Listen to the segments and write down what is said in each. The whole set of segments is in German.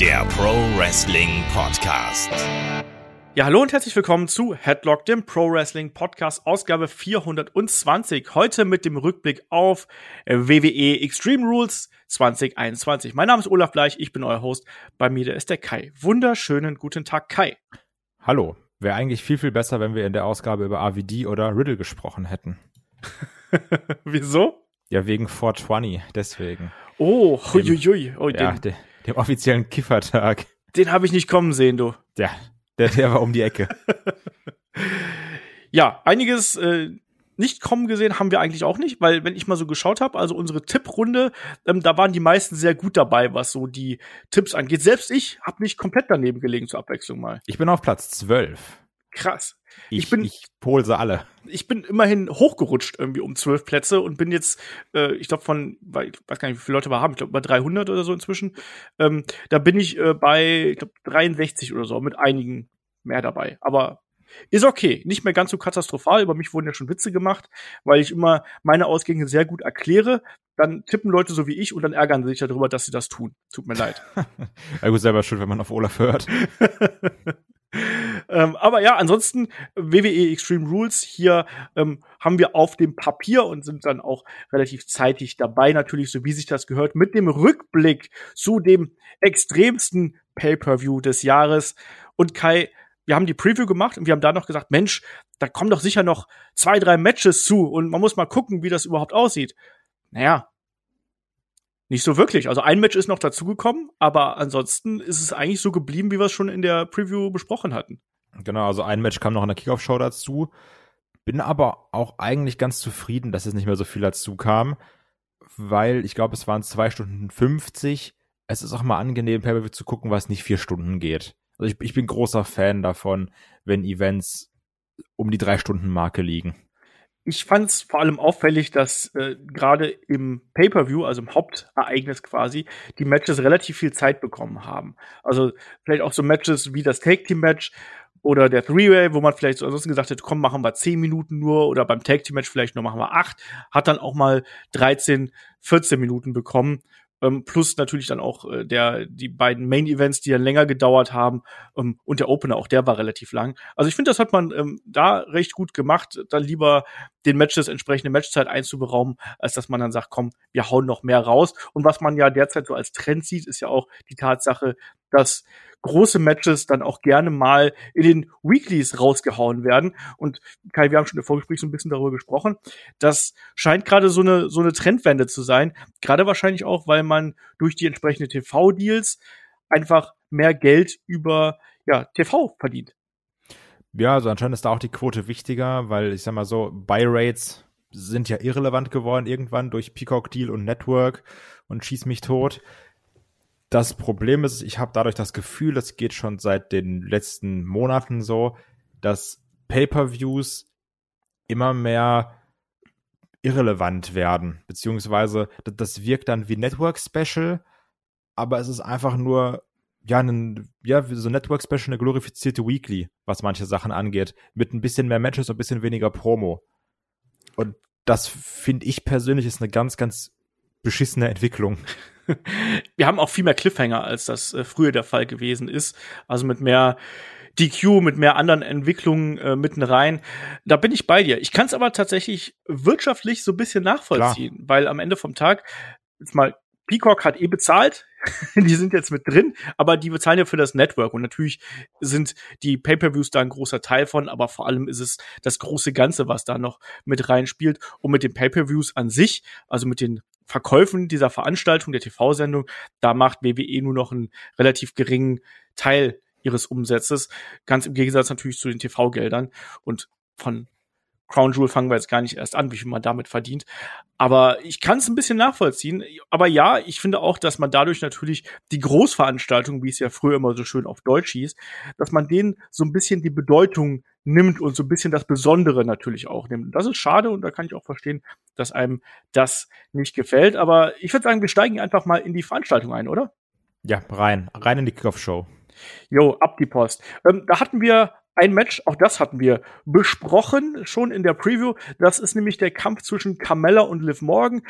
der Pro Wrestling Podcast. Ja, hallo und herzlich willkommen zu Headlock, dem Pro Wrestling Podcast, Ausgabe 420. Heute mit dem Rückblick auf WWE Extreme Rules 2021. Mein Name ist Olaf Bleich, ich bin euer Host. Bei mir ist der Kai. Wunderschönen guten Tag, Kai. Hallo. Wäre eigentlich viel, viel besser, wenn wir in der Ausgabe über AVD oder Riddle gesprochen hätten. Wieso? Ja, wegen 420, deswegen. Oh, huiuiui. Oh, ja, den, de, dem offiziellen Kiffertag. den habe ich nicht kommen sehen, du. Ja, der, der war um die Ecke. Ja, einiges äh, nicht kommen gesehen haben wir eigentlich auch nicht, weil wenn ich mal so geschaut habe, also unsere Tipprunde, ähm, da waren die meisten sehr gut dabei, was so die Tipps angeht. Selbst ich habe nicht komplett daneben gelegen zur Abwechslung mal. Ich bin auf Platz 12. Krass. Ich, Ich bin- ich pol sie alle. Ich bin immerhin hochgerutscht irgendwie um zwölf Plätze und bin jetzt, äh, ich glaube von, weil- ich weiß gar nicht, wie viele Leute wir haben, ich glaube über 300 oder so inzwischen. Ähm, da bin ich äh, bei, ich glaube 63 oder so, mit einigen mehr dabei. Aber ist okay, nicht mehr ganz so katastrophal. Über mich wurden ja schon Witze gemacht, weil ich immer meine Ausgänge sehr gut erkläre. Dann tippen Leute so wie ich und dann ärgern sie sich darüber, dass sie das tun. Tut mir leid. Ja gut, selber schuld, wenn man auf Olaf hört. ähm, aber ja, ansonsten WWE Extreme Rules hier ähm, haben wir auf dem Papier und sind dann auch relativ zeitig dabei, natürlich, so wie sich das gehört, mit dem Rückblick zu dem extremsten Pay-per-View des Jahres. Und Kai, wir haben die Preview gemacht und wir haben da noch gesagt, Mensch, da kommen doch sicher noch zwei, drei Matches zu und man muss mal gucken, wie das überhaupt aussieht. Naja, nicht so wirklich. Also ein Match ist noch dazugekommen, aber ansonsten ist es eigentlich so geblieben, wie wir es schon in der Preview besprochen hatten. Genau, also ein Match kam noch in der Kickoff-Show dazu. Bin aber auch eigentlich ganz zufrieden, dass es nicht mehr so viel dazu kam, weil ich glaube, es waren zwei Stunden 50. Es ist auch mal angenehm, pay zu gucken, was nicht vier Stunden geht. Also ich, ich bin großer Fan davon, wenn Events um die drei Stunden Marke liegen. Ich fand es vor allem auffällig, dass äh, gerade im Pay-per-View, also im Hauptereignis quasi, die Matches relativ viel Zeit bekommen haben. Also vielleicht auch so Matches wie das Tag-Team-Match oder der Three-Way, wo man vielleicht so ansonsten gesagt hätte, komm, machen wir 10 Minuten nur oder beim Tag-Team-Match vielleicht nur machen wir 8, hat dann auch mal 13, 14 Minuten bekommen. Ähm, plus natürlich dann auch äh, der die beiden Main Events, die dann länger gedauert haben ähm, und der Opener auch der war relativ lang. Also ich finde, das hat man ähm, da recht gut gemacht, dann lieber den Matches entsprechende Matchzeit einzuberaumen, als dass man dann sagt, komm, wir hauen noch mehr raus. Und was man ja derzeit so als Trend sieht, ist ja auch die Tatsache, dass große Matches dann auch gerne mal in den Weeklies rausgehauen werden. Und Kai, wir haben schon im Vorgespräch so ein bisschen darüber gesprochen. Das scheint gerade so eine, so eine Trendwende zu sein. Gerade wahrscheinlich auch, weil man durch die entsprechenden TV-Deals einfach mehr Geld über ja, TV verdient. Ja, also anscheinend ist da auch die Quote wichtiger, weil ich sag mal so, Buy-Rates sind ja irrelevant geworden irgendwann durch Peacock Deal und Network und schieß mich tot. Das Problem ist, ich habe dadurch das Gefühl, das geht schon seit den letzten Monaten so, dass Pay-per-Views immer mehr irrelevant werden, beziehungsweise das wirkt dann wie Network Special, aber es ist einfach nur ja, ein, ja, so Network Special, eine glorifizierte Weekly, was manche Sachen angeht, mit ein bisschen mehr Matches und ein bisschen weniger Promo. Und das finde ich persönlich ist eine ganz, ganz beschissene Entwicklung. wir haben auch viel mehr Cliffhanger, als das äh, früher der Fall gewesen ist. Also mit mehr DQ, mit mehr anderen Entwicklungen äh, mitten rein. Da bin ich bei dir. Ich kann es aber tatsächlich wirtschaftlich so ein bisschen nachvollziehen, weil am Ende vom Tag, jetzt mal, Peacock hat eh bezahlt, die sind jetzt mit drin, aber die bezahlen ja für das Network und natürlich sind die Pay-per-Views da ein großer Teil von, aber vor allem ist es das große Ganze, was da noch mit reinspielt und mit den Pay-per-Views an sich, also mit den Verkäufen dieser Veranstaltung, der TV-Sendung, da macht WWE nur noch einen relativ geringen Teil ihres Umsatzes, ganz im Gegensatz natürlich zu den TV-Geldern und von Crown Jewel fangen wir jetzt gar nicht erst an, wie viel man damit verdient. Aber ich kann es ein bisschen nachvollziehen. Aber ja, ich finde auch, dass man dadurch natürlich die Großveranstaltung, wie es ja früher immer so schön auf Deutsch hieß, dass man denen so ein bisschen die Bedeutung nimmt und so ein bisschen das Besondere natürlich auch nimmt. Und das ist schade und da kann ich auch verstehen, dass einem das nicht gefällt. Aber ich würde sagen, wir steigen einfach mal in die Veranstaltung ein, oder? Ja, rein. Rein in die Kickoff-Show. Jo, ab die Post. Ähm, da hatten wir ein Match, auch das hatten wir besprochen, schon in der Preview. Das ist nämlich der Kampf zwischen Carmella und Liv Morgan.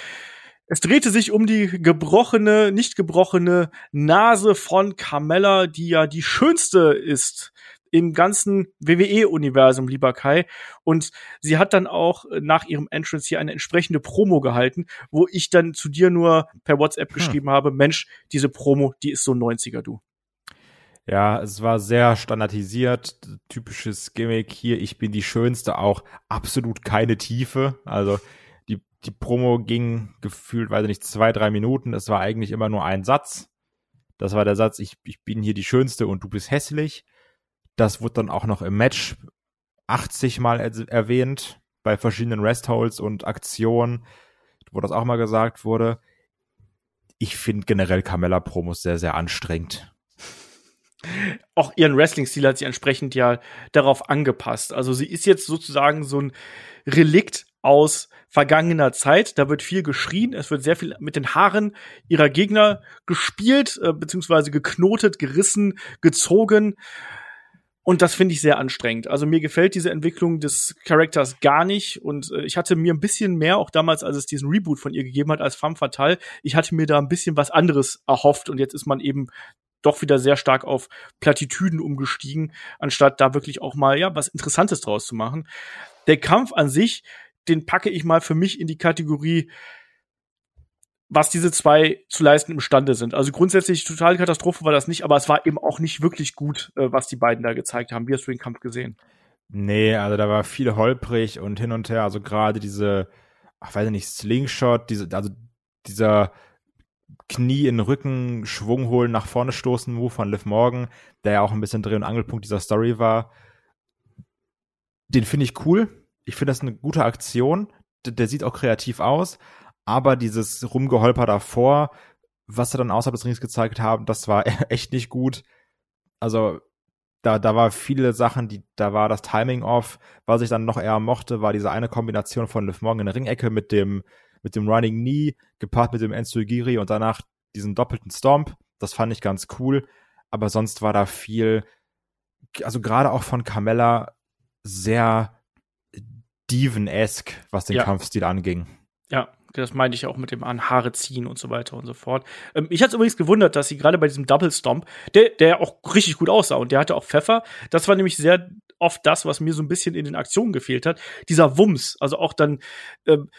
Es drehte sich um die gebrochene, nicht gebrochene Nase von Carmella, die ja die schönste ist im ganzen WWE-Universum, lieber Kai. Und sie hat dann auch nach ihrem Entrance hier eine entsprechende Promo gehalten, wo ich dann zu dir nur per WhatsApp hm. geschrieben habe, Mensch, diese Promo, die ist so 90er, du. Ja, es war sehr standardisiert, typisches Gimmick hier, ich bin die Schönste, auch absolut keine Tiefe. Also die, die Promo ging gefühlt, weiß ich nicht, zwei, drei Minuten. Es war eigentlich immer nur ein Satz. Das war der Satz, ich, ich bin hier die Schönste und du bist hässlich. Das wurde dann auch noch im Match 80 Mal er erwähnt, bei verschiedenen Restholds und Aktionen, wo das auch mal gesagt wurde. Ich finde generell Carmella-Promos sehr, sehr anstrengend. Auch ihren Wrestling-Stil hat sie entsprechend ja darauf angepasst. Also sie ist jetzt sozusagen so ein Relikt aus vergangener Zeit. Da wird viel geschrien, es wird sehr viel mit den Haaren ihrer Gegner gespielt, äh, beziehungsweise geknotet, gerissen, gezogen. Und das finde ich sehr anstrengend. Also mir gefällt diese Entwicklung des Charakters gar nicht. Und äh, ich hatte mir ein bisschen mehr, auch damals, als es diesen Reboot von ihr gegeben hat, als Femme Fatale, ich hatte mir da ein bisschen was anderes erhofft. Und jetzt ist man eben doch wieder sehr stark auf Plattitüden umgestiegen, anstatt da wirklich auch mal, ja, was Interessantes draus zu machen. Der Kampf an sich, den packe ich mal für mich in die Kategorie was diese zwei zu leisten imstande sind. Also grundsätzlich totale Katastrophe war das nicht, aber es war eben auch nicht wirklich gut, äh, was die beiden da gezeigt haben. Wie hast du den Kampf gesehen? Nee, also da war viel holprig und hin und her. Also gerade diese, ach, weiß ich nicht, Slingshot, diese, also dieser Knie in den Rücken, Schwung holen, nach vorne stoßen Move von Liv Morgan, der ja auch ein bisschen Dreh- und Angelpunkt dieser Story war. Den finde ich cool. Ich finde das eine gute Aktion. D der sieht auch kreativ aus aber dieses Rumgeholper davor, was sie dann außerhalb des Rings gezeigt haben, das war echt nicht gut. Also da, da war viele Sachen, die, da war das Timing off. Was ich dann noch eher mochte, war diese eine Kombination von Liv Morgan in der Ringecke mit dem, mit dem Running Knee, gepaart mit dem Enzugiri und danach diesen doppelten Stomp. Das fand ich ganz cool. Aber sonst war da viel, also gerade auch von Carmella sehr Diven-esque, was den ja. Kampfstil anging. Ja, das meinte ich auch mit dem an Haare ziehen und so weiter und so fort. Ähm, ich hatte übrigens gewundert, dass sie gerade bei diesem Double Stomp, der, der auch richtig gut aussah und der hatte auch Pfeffer. Das war nämlich sehr oft das, was mir so ein bisschen in den Aktionen gefehlt hat. Dieser Wumms, also auch dann ähm,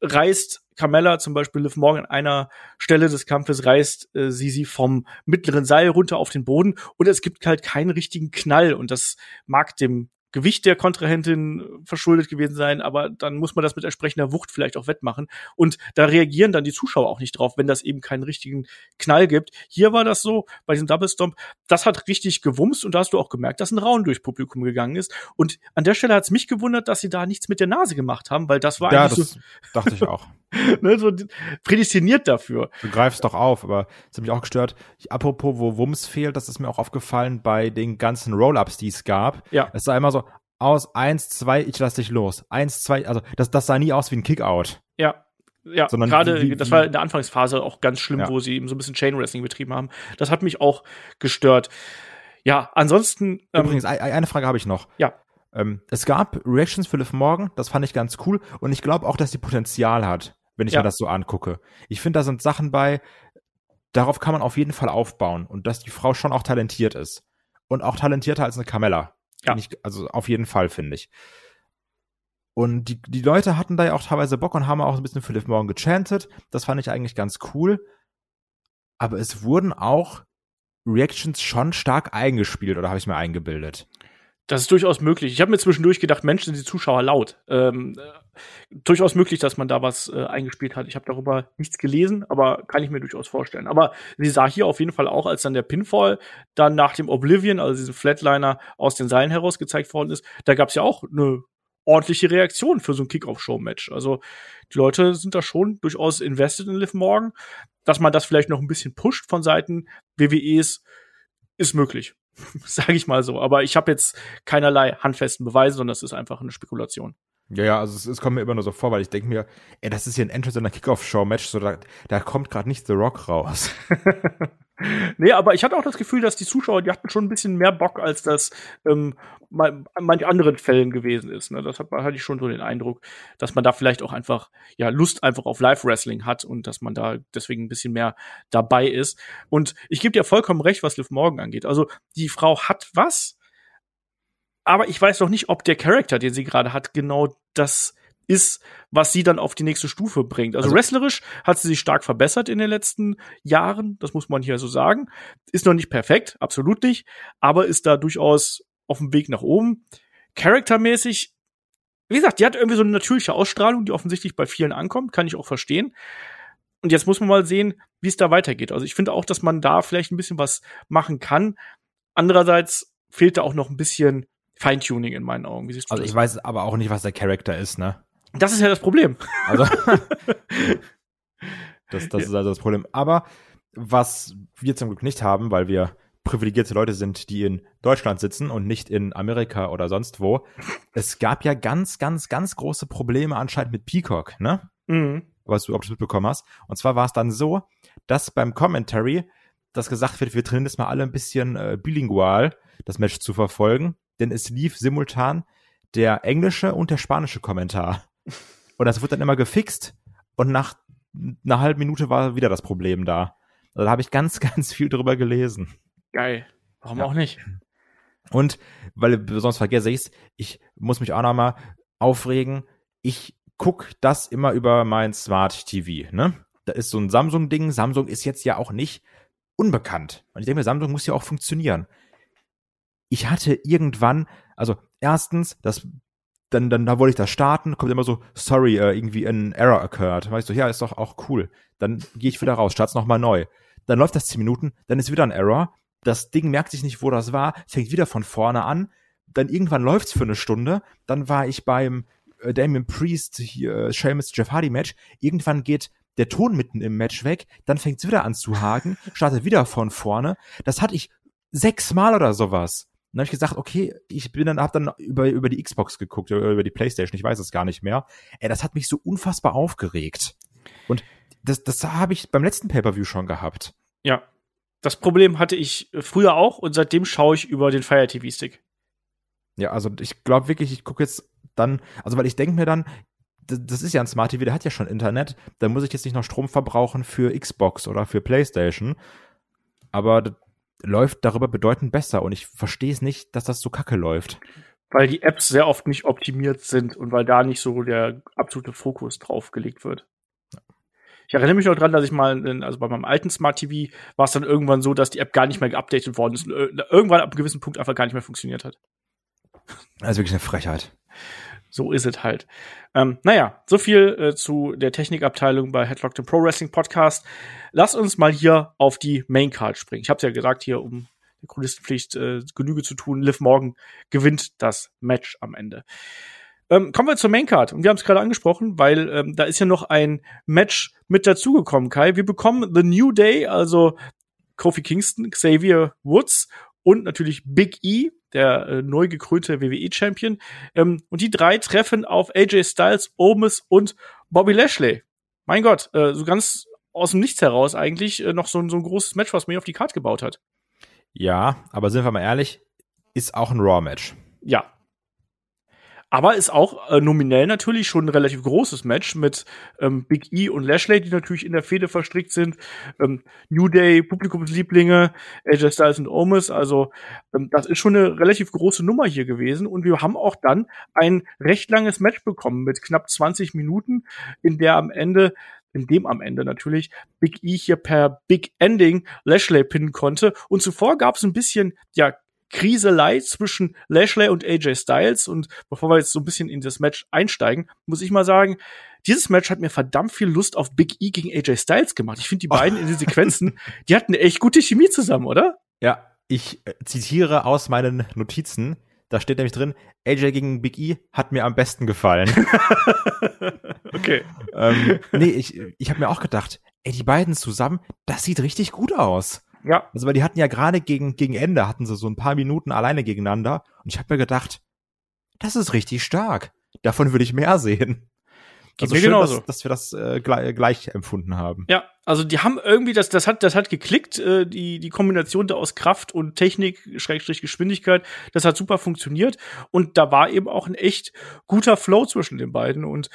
reißt Carmella zum Beispiel Liv Morgan an einer Stelle des Kampfes reißt äh, sie sie vom mittleren Seil runter auf den Boden und es gibt halt keinen richtigen Knall und das mag dem Gewicht der Kontrahentin verschuldet gewesen sein, aber dann muss man das mit entsprechender Wucht vielleicht auch wettmachen. Und da reagieren dann die Zuschauer auch nicht drauf, wenn das eben keinen richtigen Knall gibt. Hier war das so, bei diesem Double Stomp, das hat richtig gewumst und da hast du auch gemerkt, dass ein Raun durchs Publikum gegangen ist. Und an der Stelle hat es mich gewundert, dass sie da nichts mit der Nase gemacht haben, weil das war ja, eigentlich das so, dachte ich auch. ne, so prädestiniert dafür. Du greifst doch auf, aber es hat mich auch gestört. Ich, apropos, wo Wumms fehlt, das ist mir auch aufgefallen bei den ganzen Roll-Ups, die es gab. Ja. Es sah immer so aus, eins, zwei, ich lass dich los. Eins, zwei, also das, das sah nie aus wie ein Kickout. Ja. Ja, gerade, das war in der Anfangsphase auch ganz schlimm, ja. wo sie eben so ein bisschen Chain Wrestling betrieben haben. Das hat mich auch gestört. Ja, ansonsten. Ähm, Übrigens, eine Frage habe ich noch. Ja. Ähm, es gab Reactions für Liv Morgan, das fand ich ganz cool und ich glaube auch, dass sie Potenzial hat wenn ich ja. mir das so angucke. Ich finde, da sind Sachen bei, darauf kann man auf jeden Fall aufbauen und dass die Frau schon auch talentiert ist. Und auch talentierter als eine Camella. Ja. Ich, also auf jeden Fall, finde ich. Und die, die Leute hatten da ja auch teilweise Bock und haben auch ein bisschen Philipp Morgan gechantet. Das fand ich eigentlich ganz cool. Aber es wurden auch Reactions schon stark eingespielt, oder habe ich mir eingebildet? Das ist durchaus möglich. Ich habe mir zwischendurch gedacht, Mensch, sind die Zuschauer laut. Ähm, äh, durchaus möglich, dass man da was äh, eingespielt hat. Ich habe darüber nichts gelesen, aber kann ich mir durchaus vorstellen. Aber sie sah hier auf jeden Fall auch, als dann der Pinfall dann nach dem Oblivion, also diesem Flatliner aus den Seilen heraus gezeigt worden ist, da gab es ja auch eine ordentliche Reaktion für so ein Kickoff-Show-Match. Also die Leute sind da schon durchaus invested in Liv Morgan. Dass man das vielleicht noch ein bisschen pusht von Seiten WWEs, ist möglich. sage ich mal so. Aber ich habe jetzt keinerlei handfesten Beweise, sondern das ist einfach eine Spekulation. Ja, ja, also es, es kommt mir immer nur so vor, weil ich denke mir, ey, das ist hier ein Entrance in einer Kickoff-Show-Match, so da, da kommt gerade nicht The Rock raus. Nee, aber ich hatte auch das Gefühl, dass die Zuschauer, die hatten schon ein bisschen mehr Bock, als das ähm, in manch anderen Fällen gewesen ist. Ne? Das hat, hatte ich schon so den Eindruck, dass man da vielleicht auch einfach ja Lust einfach auf Live-Wrestling hat und dass man da deswegen ein bisschen mehr dabei ist. Und ich gebe dir vollkommen recht, was Liv Morgan angeht. Also die Frau hat was, aber ich weiß noch nicht, ob der Charakter, den sie gerade hat, genau das ist, was sie dann auf die nächste Stufe bringt. Also, also, wrestlerisch hat sie sich stark verbessert in den letzten Jahren, das muss man hier so sagen. Ist noch nicht perfekt, absolut nicht, aber ist da durchaus auf dem Weg nach oben. Charaktermäßig, wie gesagt, die hat irgendwie so eine natürliche Ausstrahlung, die offensichtlich bei vielen ankommt, kann ich auch verstehen. Und jetzt muss man mal sehen, wie es da weitergeht. Also ich finde auch, dass man da vielleicht ein bisschen was machen kann. Andererseits fehlt da auch noch ein bisschen Feintuning in meinen Augen. Also ich weiß aber auch nicht, was der Charakter ist, ne? Das ist ja das Problem. Also, das, das ist also das Problem. Aber was wir zum Glück nicht haben, weil wir privilegierte Leute sind, die in Deutschland sitzen und nicht in Amerika oder sonst wo. Es gab ja ganz, ganz, ganz große Probleme anscheinend mit Peacock, ne? Mhm. Was du, ob du mitbekommen hast. Und zwar war es dann so, dass beim Commentary das gesagt wird, wir trainieren das mal alle ein bisschen äh, bilingual, das Match zu verfolgen, denn es lief simultan der englische und der spanische Kommentar. Und das wird dann immer gefixt und nach einer halben Minute war wieder das Problem da. Also da habe ich ganz, ganz viel drüber gelesen. Geil. Warum ja. auch nicht? Und weil du sonst vergesse ich's, ich muss mich auch noch mal aufregen. Ich guck das immer über mein Smart TV, ne? Da ist so ein Samsung-Ding. Samsung ist jetzt ja auch nicht unbekannt. Und ich denke mir, Samsung muss ja auch funktionieren. Ich hatte irgendwann, also erstens, das dann, dann da wollte ich das starten, kommt immer so, sorry, äh, irgendwie ein Error occurred. Weißt du, ja, ist doch auch cool. Dann gehe ich wieder raus, start's nochmal neu. Dann läuft das zehn Minuten, dann ist wieder ein Error. Das Ding merkt sich nicht, wo das war, fängt wieder von vorne an. Dann irgendwann läuft's für eine Stunde. Dann war ich beim äh, Damien Priest, äh, Seamus Jeff Hardy Match. Irgendwann geht der Ton mitten im Match weg, dann fängt's wieder an zu haken, startet wieder von vorne. Das hatte ich sechsmal oder sowas. Dann habe ich gesagt, okay, ich bin dann, hab dann über, über die Xbox geguckt, oder über die Playstation, ich weiß es gar nicht mehr. Ey, das hat mich so unfassbar aufgeregt. Und das, das habe ich beim letzten Pay-Per-View schon gehabt. Ja. Das Problem hatte ich früher auch und seitdem schaue ich über den Fire TV Stick. Ja, also ich glaube wirklich, ich gucke jetzt dann, also weil ich denke mir dann, das ist ja ein Smart TV, der hat ja schon Internet, da muss ich jetzt nicht noch Strom verbrauchen für Xbox oder für Playstation. Aber läuft darüber bedeutend besser und ich verstehe es nicht, dass das so kacke läuft. Weil die Apps sehr oft nicht optimiert sind und weil da nicht so der absolute Fokus drauf gelegt wird. Ich erinnere mich noch dran, dass ich mal, also bei meinem alten Smart TV war es dann irgendwann so, dass die App gar nicht mehr geupdatet worden ist und irgendwann ab einem gewissen Punkt einfach gar nicht mehr funktioniert hat. Das ist wirklich eine Frechheit so ist es halt. Ähm, naja, so viel äh, zu der Technikabteilung bei Headlock, dem Pro Wrestling Podcast. Lass uns mal hier auf die Main Card springen. Ich habe ja gesagt, hier um der Chronistenpflicht äh, Genüge zu tun, Liv Morgan gewinnt das Match am Ende. Ähm, kommen wir zur Main Card und wir haben es gerade angesprochen, weil ähm, da ist ja noch ein Match mit dazugekommen, Kai. Wir bekommen The New Day, also Kofi Kingston, Xavier Woods und natürlich Big E, der äh, neu gekrönte WWE-Champion. Ähm, und die drei treffen auf AJ Styles, Omis und Bobby Lashley. Mein Gott, äh, so ganz aus dem Nichts heraus eigentlich äh, noch so, so ein großes Match, was mir auf die Karte gebaut hat. Ja, aber sind wir mal ehrlich, ist auch ein Raw-Match. Ja, aber ist auch äh, nominell natürlich schon ein relativ großes Match mit ähm, Big E und Lashley, die natürlich in der Fehde verstrickt sind. Ähm, New Day, Publikumslieblinge, AJ Styles und Omis. Also ähm, das ist schon eine relativ große Nummer hier gewesen. Und wir haben auch dann ein recht langes Match bekommen mit knapp 20 Minuten, in der am Ende in dem am Ende natürlich Big E hier per Big Ending Lashley pinnen konnte. Und zuvor gab es ein bisschen, ja, Kriselei zwischen Lashley und AJ Styles. Und bevor wir jetzt so ein bisschen in das Match einsteigen, muss ich mal sagen, dieses Match hat mir verdammt viel Lust auf Big E gegen AJ Styles gemacht. Ich finde die beiden in den Sequenzen, die hatten echt gute Chemie zusammen, oder? Ja, ich äh, zitiere aus meinen Notizen. Da steht nämlich drin, AJ gegen Big E hat mir am besten gefallen. okay. ähm, nee, ich, ich habe mir auch gedacht, ey, die beiden zusammen, das sieht richtig gut aus. Ja. Also, weil die hatten ja gerade gegen, gegen Ende, hatten sie so ein paar Minuten alleine gegeneinander. Und ich habe mir gedacht, das ist richtig stark. Davon würde ich mehr sehen. Also schön, dass, dass, wir das äh, gleich, gleich, empfunden haben. Ja, also die haben irgendwie, das, das hat, das hat geklickt, äh, die, die Kombination da aus Kraft und Technik, Schrägstrich Geschwindigkeit, das hat super funktioniert. Und da war eben auch ein echt guter Flow zwischen den beiden. Und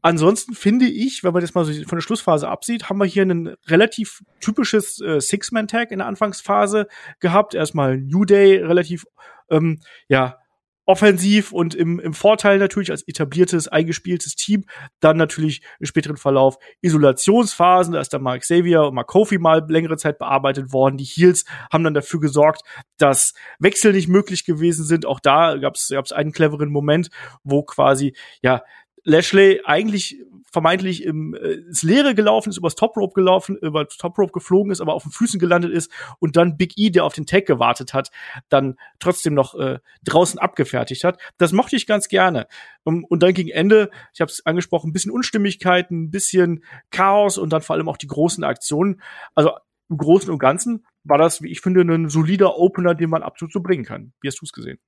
ansonsten finde ich, wenn man das mal so von der Schlussphase absieht, haben wir hier ein relativ typisches äh, Six-Man-Tag in der Anfangsphase gehabt. Erstmal New Day relativ, ähm, ja, offensiv und im, im Vorteil natürlich als etabliertes, eingespieltes Team. Dann natürlich im späteren Verlauf Isolationsphasen, da ist dann Mark Xavier und Mark Kofi mal längere Zeit bearbeitet worden. Die Heels haben dann dafür gesorgt, dass Wechsel nicht möglich gewesen sind. Auch da gab es einen cleveren Moment, wo quasi ja Lashley eigentlich vermeintlich im, äh, ins Leere gelaufen ist, übers Top Rope gelaufen, über Top Rope geflogen ist, aber auf den Füßen gelandet ist und dann Big E, der auf den Tag gewartet hat, dann trotzdem noch äh, draußen abgefertigt hat. Das mochte ich ganz gerne. Um, und dann gegen Ende, ich habe es angesprochen, ein bisschen Unstimmigkeiten, ein bisschen Chaos und dann vor allem auch die großen Aktionen. Also im Großen und Ganzen war das, wie ich finde, ein solider Opener, den man absolut so bringen kann. Wie hast du es gesehen?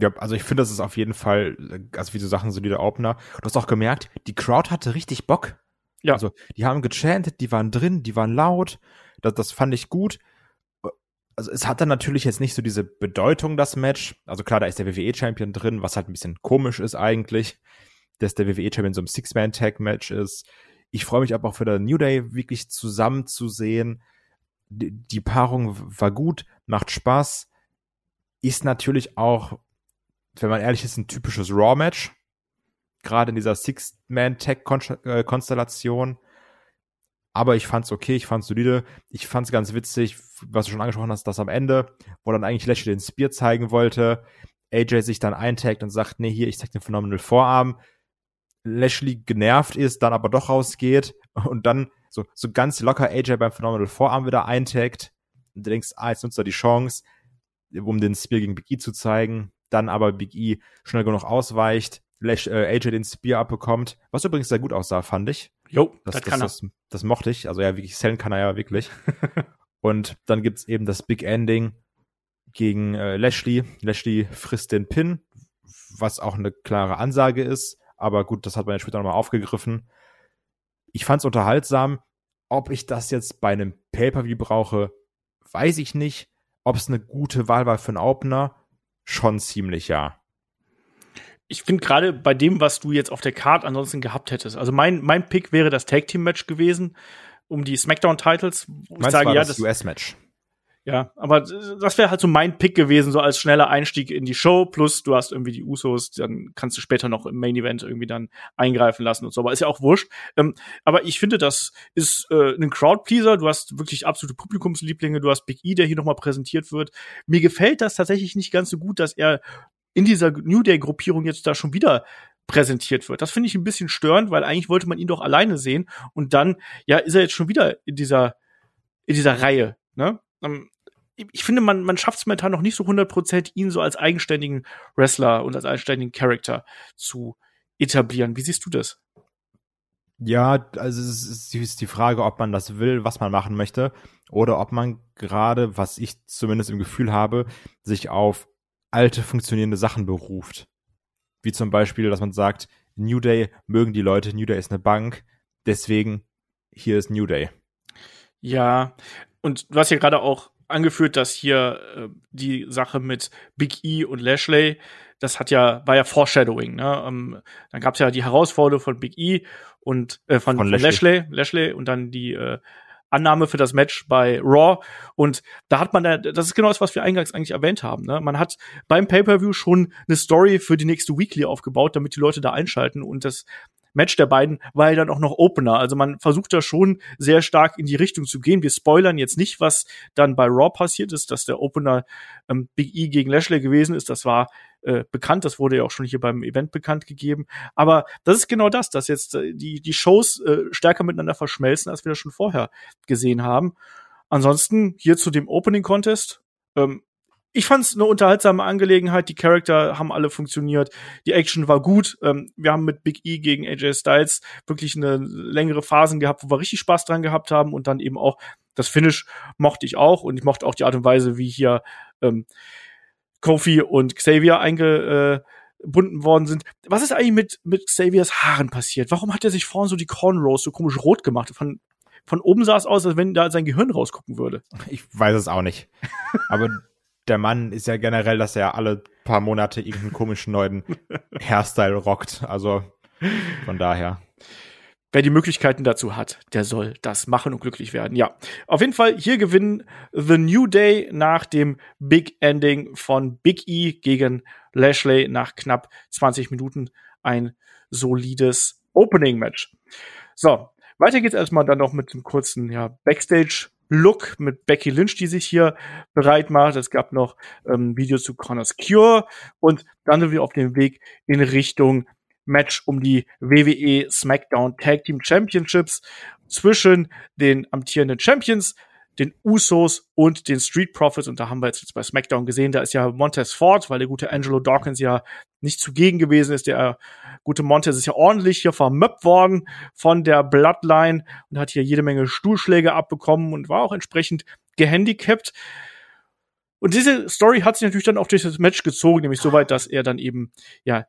Ja, also ich finde, das ist auf jeden Fall, also wie du Sachen, solider Opener. Du hast auch gemerkt, die Crowd hatte richtig Bock. Ja. Also, die haben gechantet, die waren drin, die waren laut. Das, das fand ich gut. Also, es hat dann natürlich jetzt nicht so diese Bedeutung, das Match. Also, klar, da ist der WWE-Champion drin, was halt ein bisschen komisch ist eigentlich, dass der WWE-Champion so ein Six-Man-Tag-Match ist. Ich freue mich aber auch für den New Day wirklich zusammen zu sehen. Die, die Paarung war gut, macht Spaß. Ist natürlich auch wenn man ehrlich ist, ein typisches Raw-Match. Gerade in dieser Six-Man-Tech-Konstellation. Aber ich fand's okay, ich fand's solide. Ich fand's ganz witzig, was du schon angesprochen hast, dass am Ende, wo dann eigentlich Lashley den Spear zeigen wollte, AJ sich dann eintaggt und sagt, nee, hier, ich zeig den Phenomenal Vorarm. Lashley genervt ist, dann aber doch rausgeht und dann so, so ganz locker AJ beim Phenomenal Vorarm wieder eintaggt. Und du denkst, ah, jetzt nutzt er die Chance, um den Spear gegen Big E zu zeigen dann aber Big E schnell genug ausweicht, Lash, äh, AJ den Spear abbekommt, was übrigens sehr gut aussah, fand ich. Jo, das, das, kann das, er. Das, das mochte ich. Also ja, wirklich sellen kann er ja wirklich. und dann gibt's eben das Big Ending gegen äh, Lashley. Lashley frisst den Pin, was auch eine klare Ansage ist. Aber gut, das hat man ja später nochmal aufgegriffen. Ich fand's unterhaltsam. Ob ich das jetzt bei einem Pay-Per-View brauche, weiß ich nicht. Ob es eine gute Wahl war für einen Opener, schon ziemlich, ja. Ich finde gerade bei dem, was du jetzt auf der Card ansonsten gehabt hättest, also mein, mein Pick wäre das Tag Team Match gewesen, um die SmackDown-Titles. Ich sage, ja, das US-Match. Ja, aber das wäre halt so mein Pick gewesen, so als schneller Einstieg in die Show. Plus du hast irgendwie die Usos, dann kannst du später noch im Main Event irgendwie dann eingreifen lassen und so. Aber ist ja auch wurscht. Ähm, aber ich finde, das ist äh, ein Crowdpleaser. Du hast wirklich absolute Publikumslieblinge. Du hast Big E, der hier nochmal präsentiert wird. Mir gefällt das tatsächlich nicht ganz so gut, dass er in dieser New Day Gruppierung jetzt da schon wieder präsentiert wird. Das finde ich ein bisschen störend, weil eigentlich wollte man ihn doch alleine sehen und dann ja ist er jetzt schon wieder in dieser in dieser Reihe. Ne? Ähm, ich finde, man, man schafft es momentan noch nicht so 100%, ihn so als eigenständigen Wrestler und als eigenständigen Charakter zu etablieren. Wie siehst du das? Ja, also es ist die Frage, ob man das will, was man machen möchte, oder ob man gerade, was ich zumindest im Gefühl habe, sich auf alte funktionierende Sachen beruft. Wie zum Beispiel, dass man sagt, New Day mögen die Leute, New Day ist eine Bank, deswegen hier ist New Day. Ja, und du hast ja gerade auch angeführt, dass hier äh, die Sache mit Big E und Lashley, das hat ja, war ja Foreshadowing, ne? Ähm, dann gab es ja die Herausforderung von Big E und äh, von, von, von Lashley. Lashley und dann die äh, Annahme für das Match bei Raw. Und da hat man, da, das ist genau das, was wir eingangs eigentlich erwähnt haben. Ne? Man hat beim Pay-Per-View schon eine Story für die nächste Weekly aufgebaut, damit die Leute da einschalten. Und das Match der beiden war ja dann auch noch Opener. Also man versucht da schon sehr stark in die Richtung zu gehen. Wir spoilern jetzt nicht, was dann bei Raw passiert ist, dass der Opener ähm, Big E gegen Lashley gewesen ist. Das war äh, bekannt, das wurde ja auch schon hier beim Event bekannt gegeben. Aber das ist genau das, dass jetzt äh, die, die Shows äh, stärker miteinander verschmelzen, als wir das schon vorher gesehen haben. Ansonsten hier zu dem Opening Contest. Ähm, ich fand es eine unterhaltsame Angelegenheit. Die Charakter haben alle funktioniert. Die Action war gut. Ähm, wir haben mit Big E gegen AJ Styles wirklich eine längere Phasen gehabt, wo wir richtig Spaß dran gehabt haben. Und dann eben auch das Finish mochte ich auch. Und ich mochte auch die Art und Weise, wie hier ähm, Kofi und Xavier einge, äh, gebunden worden sind. Was ist eigentlich mit, mit Xaviers Haaren passiert? Warum hat er sich vorne so die Cornrows so komisch rot gemacht? Von, von oben sah es aus, als wenn da sein Gehirn rausgucken würde. Ich weiß es auch nicht. Aber der Mann ist ja generell, dass er alle paar Monate irgendeinen komischen neuen Hairstyle rockt. Also von daher. Wer die Möglichkeiten dazu hat, der soll das machen und glücklich werden. Ja, auf jeden Fall hier gewinnen The New Day nach dem Big Ending von Big E gegen Lashley nach knapp 20 Minuten ein solides Opening Match. So, weiter geht's erstmal dann noch mit einem kurzen ja, Backstage Look mit Becky Lynch, die sich hier bereit macht. Es gab noch ähm, Videos zu Connors Cure und dann sind wir auf dem Weg in Richtung Match um die WWE SmackDown Tag Team Championships zwischen den amtierenden Champions, den Usos und den Street Profits. Und da haben wir jetzt bei SmackDown gesehen, da ist ja Montez Ford, weil der gute Angelo Dawkins ja nicht zugegen gewesen ist. Der gute Montez ist ja ordentlich hier vermöppt worden von der Bloodline und hat hier jede Menge Stuhlschläge abbekommen und war auch entsprechend gehandicapt. Und diese Story hat sich natürlich dann auch durch das Match gezogen, nämlich so weit, dass er dann eben ja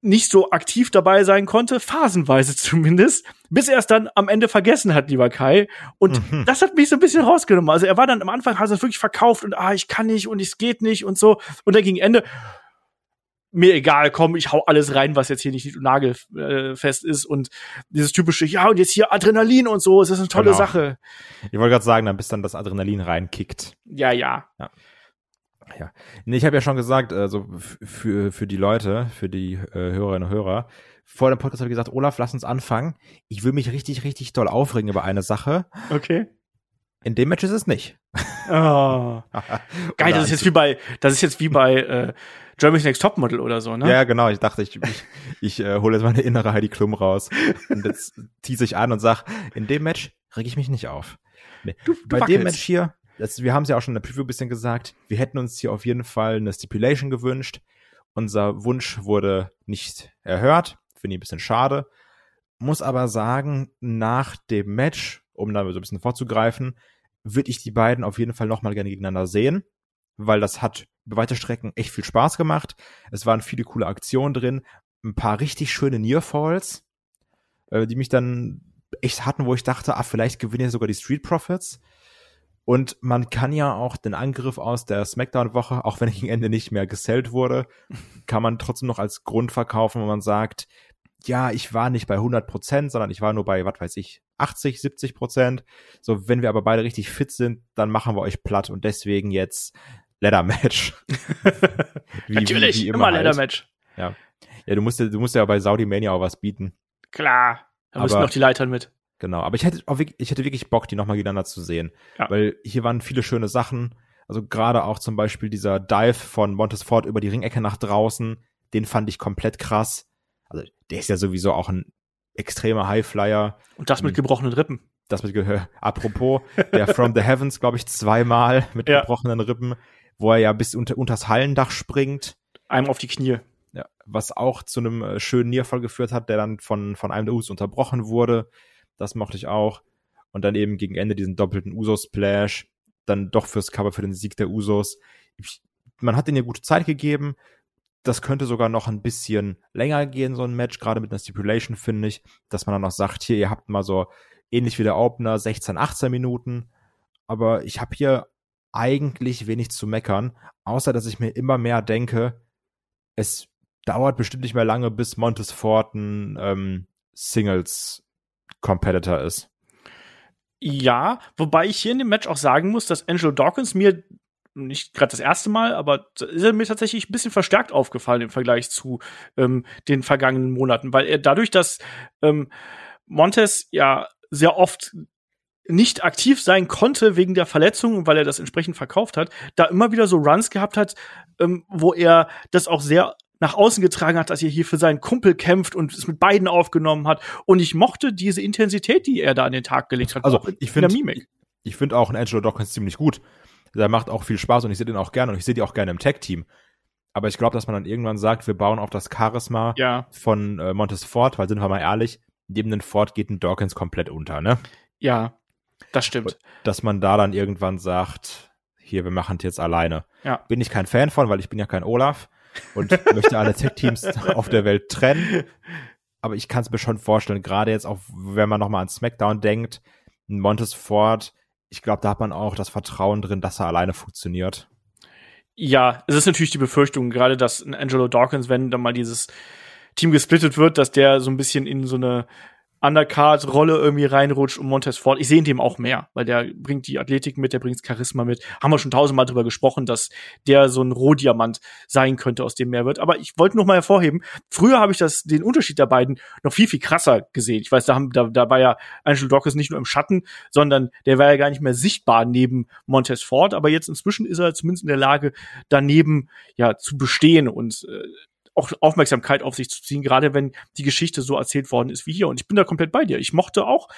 nicht so aktiv dabei sein konnte, phasenweise zumindest, bis er es dann am Ende vergessen hat, lieber Kai. Und mhm. das hat mich so ein bisschen rausgenommen. Also er war dann am Anfang, hat er wirklich verkauft und ah, ich kann nicht und es geht nicht und so. Und dann gegen Ende, mir egal, komm, ich hau alles rein, was jetzt hier nicht nagelfest ist und dieses typische, ja, und jetzt hier Adrenalin und so, es ist eine tolle genau. Sache. Ich wollte gerade sagen, dann bis dann das Adrenalin reinkickt. Ja, ja. ja. Ja, nee, ich habe ja schon gesagt, also für, für die Leute, für die äh, Hörerinnen und Hörer, vor dem Podcast habe ich gesagt, Olaf, lass uns anfangen. Ich will mich richtig, richtig doll aufregen über eine Sache. Okay. In dem Match ist es nicht. Oh. Geil, das ist jetzt wie bei, das ist jetzt wie bei äh, Germany's Next Topmodel oder so, ne? Ja, genau. Ich dachte, ich, ich, ich äh, hole jetzt meine innere Heidi Klum raus und jetzt tease ich an und sag, in dem Match reg ich mich nicht auf. Nee. Du, du bei wackelst. dem Match hier, das, wir haben es ja auch schon in der Preview ein bisschen gesagt, wir hätten uns hier auf jeden Fall eine Stipulation gewünscht. Unser Wunsch wurde nicht erhört. Finde ich ein bisschen schade. Muss aber sagen, nach dem Match, um da so ein bisschen vorzugreifen, würde ich die beiden auf jeden Fall nochmal gerne gegeneinander sehen, weil das hat über weite Strecken echt viel Spaß gemacht. Es waren viele coole Aktionen drin, ein paar richtig schöne Nearfalls, äh, die mich dann echt hatten, wo ich dachte, ah, vielleicht gewinnen ja sogar die Street Profits. Und man kann ja auch den Angriff aus der Smackdown-Woche, auch wenn gegen Ende nicht mehr gesellt wurde, kann man trotzdem noch als Grund verkaufen, wenn man sagt, ja, ich war nicht bei 100 Prozent, sondern ich war nur bei, was weiß ich, 80, 70 Prozent. So, wenn wir aber beide richtig fit sind, dann machen wir euch platt und deswegen jetzt Leather Match. Natürlich, wie, wie immer, immer halt. Leather Match. Ja. Ja, du musst, du musst ja bei Saudi Mania auch was bieten. Klar. Da müssen noch die Leitern mit. Genau, aber ich hätte auch wirklich, ich hätte wirklich Bock, die nochmal gegeneinander zu sehen. Ja. Weil hier waren viele schöne Sachen. Also gerade auch zum Beispiel dieser Dive von Montesfort über die Ringecke nach draußen, den fand ich komplett krass. Also der ist ja sowieso auch ein extremer Highflyer. Und das mit gebrochenen Rippen. Das mit, apropos, der From the Heavens, glaube ich, zweimal mit ja. gebrochenen Rippen, wo er ja bis unter, unters Hallendach springt. Einem auf die Knie. Ja, was auch zu einem äh, schönen Nierfall geführt hat, der dann von, von einem der Us unterbrochen wurde. Das mochte ich auch. Und dann eben gegen Ende diesen doppelten Usos-Splash. Dann doch fürs Cover für den Sieg der Usos. Ich, man hat ihnen ja gute Zeit gegeben. Das könnte sogar noch ein bisschen länger gehen, so ein Match, gerade mit einer Stipulation, finde ich, dass man dann noch sagt, hier, ihr habt mal so ähnlich wie der Opener 16, 18 Minuten. Aber ich habe hier eigentlich wenig zu meckern, außer dass ich mir immer mehr denke, es dauert bestimmt nicht mehr lange, bis Montes Forten ähm, Singles Competitor ist. Ja, wobei ich hier in dem Match auch sagen muss, dass Angelo Dawkins mir nicht gerade das erste Mal, aber ist er mir tatsächlich ein bisschen verstärkt aufgefallen im Vergleich zu ähm, den vergangenen Monaten, weil er dadurch, dass ähm, Montes ja sehr oft nicht aktiv sein konnte wegen der Verletzung, weil er das entsprechend verkauft hat, da immer wieder so Runs gehabt hat, ähm, wo er das auch sehr nach außen getragen hat, dass er hier für seinen Kumpel kämpft und es mit beiden aufgenommen hat. Und ich mochte diese Intensität, die er da an den Tag gelegt hat. Also ich finde, ich finde auch ein Angelo Dawkins ziemlich gut. Der macht auch viel Spaß und ich sehe den auch gerne und ich sehe die auch gerne im Tag-Team. Aber ich glaube, dass man dann irgendwann sagt, wir bauen auf das Charisma ja. von äh, Montes Ford, weil sind wir mal ehrlich, neben den Ford geht ein Dawkins komplett unter, ne? Ja, das stimmt. Dass man da dann irgendwann sagt, hier, wir machen es jetzt alleine. Ja. Bin ich kein Fan von, weil ich bin ja kein Olaf. Und möchte alle Tech-Teams auf der Welt trennen. Aber ich kann es mir schon vorstellen, gerade jetzt auch, wenn man nochmal an SmackDown denkt, Montes Ford, ich glaube, da hat man auch das Vertrauen drin, dass er alleine funktioniert. Ja, es ist natürlich die Befürchtung, gerade dass Angelo Dawkins, wenn dann mal dieses Team gesplittet wird, dass der so ein bisschen in so eine Undercard-Rolle irgendwie reinrutscht und Montez Ford. Ich sehe in dem auch mehr, weil der bringt die Athletik mit, der bringt Charisma mit. Haben wir schon tausendmal drüber gesprochen, dass der so ein Rohdiamant sein könnte, aus dem mehr wird. Aber ich wollte noch mal hervorheben, früher habe ich das, den Unterschied der beiden noch viel, viel krasser gesehen. Ich weiß, da, haben, da, da war ja Angel Dawkins nicht nur im Schatten, sondern der war ja gar nicht mehr sichtbar neben Montez Ford. Aber jetzt inzwischen ist er zumindest in der Lage, daneben ja zu bestehen und äh, auch Aufmerksamkeit auf sich zu ziehen, gerade wenn die Geschichte so erzählt worden ist wie hier. Und ich bin da komplett bei dir. Ich mochte auch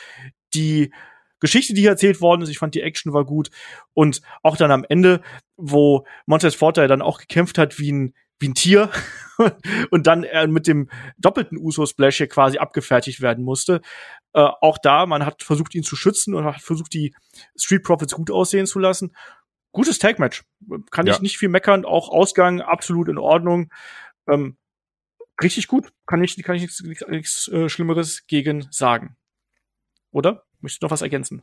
die Geschichte, die hier erzählt worden ist. Ich fand die Action war gut. Und auch dann am Ende, wo Montez Forte dann auch gekämpft hat wie ein, wie ein Tier und dann er mit dem doppelten Uso-Splash hier quasi abgefertigt werden musste. Äh, auch da, man hat versucht, ihn zu schützen und hat versucht, die Street Profits gut aussehen zu lassen. Gutes Tag-Match. Kann ja. ich nicht viel meckern. Auch Ausgang absolut in Ordnung. Ähm, richtig gut. Kann ich, kann ich nichts, äh, Schlimmeres gegen sagen. Oder? Möchtest du noch was ergänzen?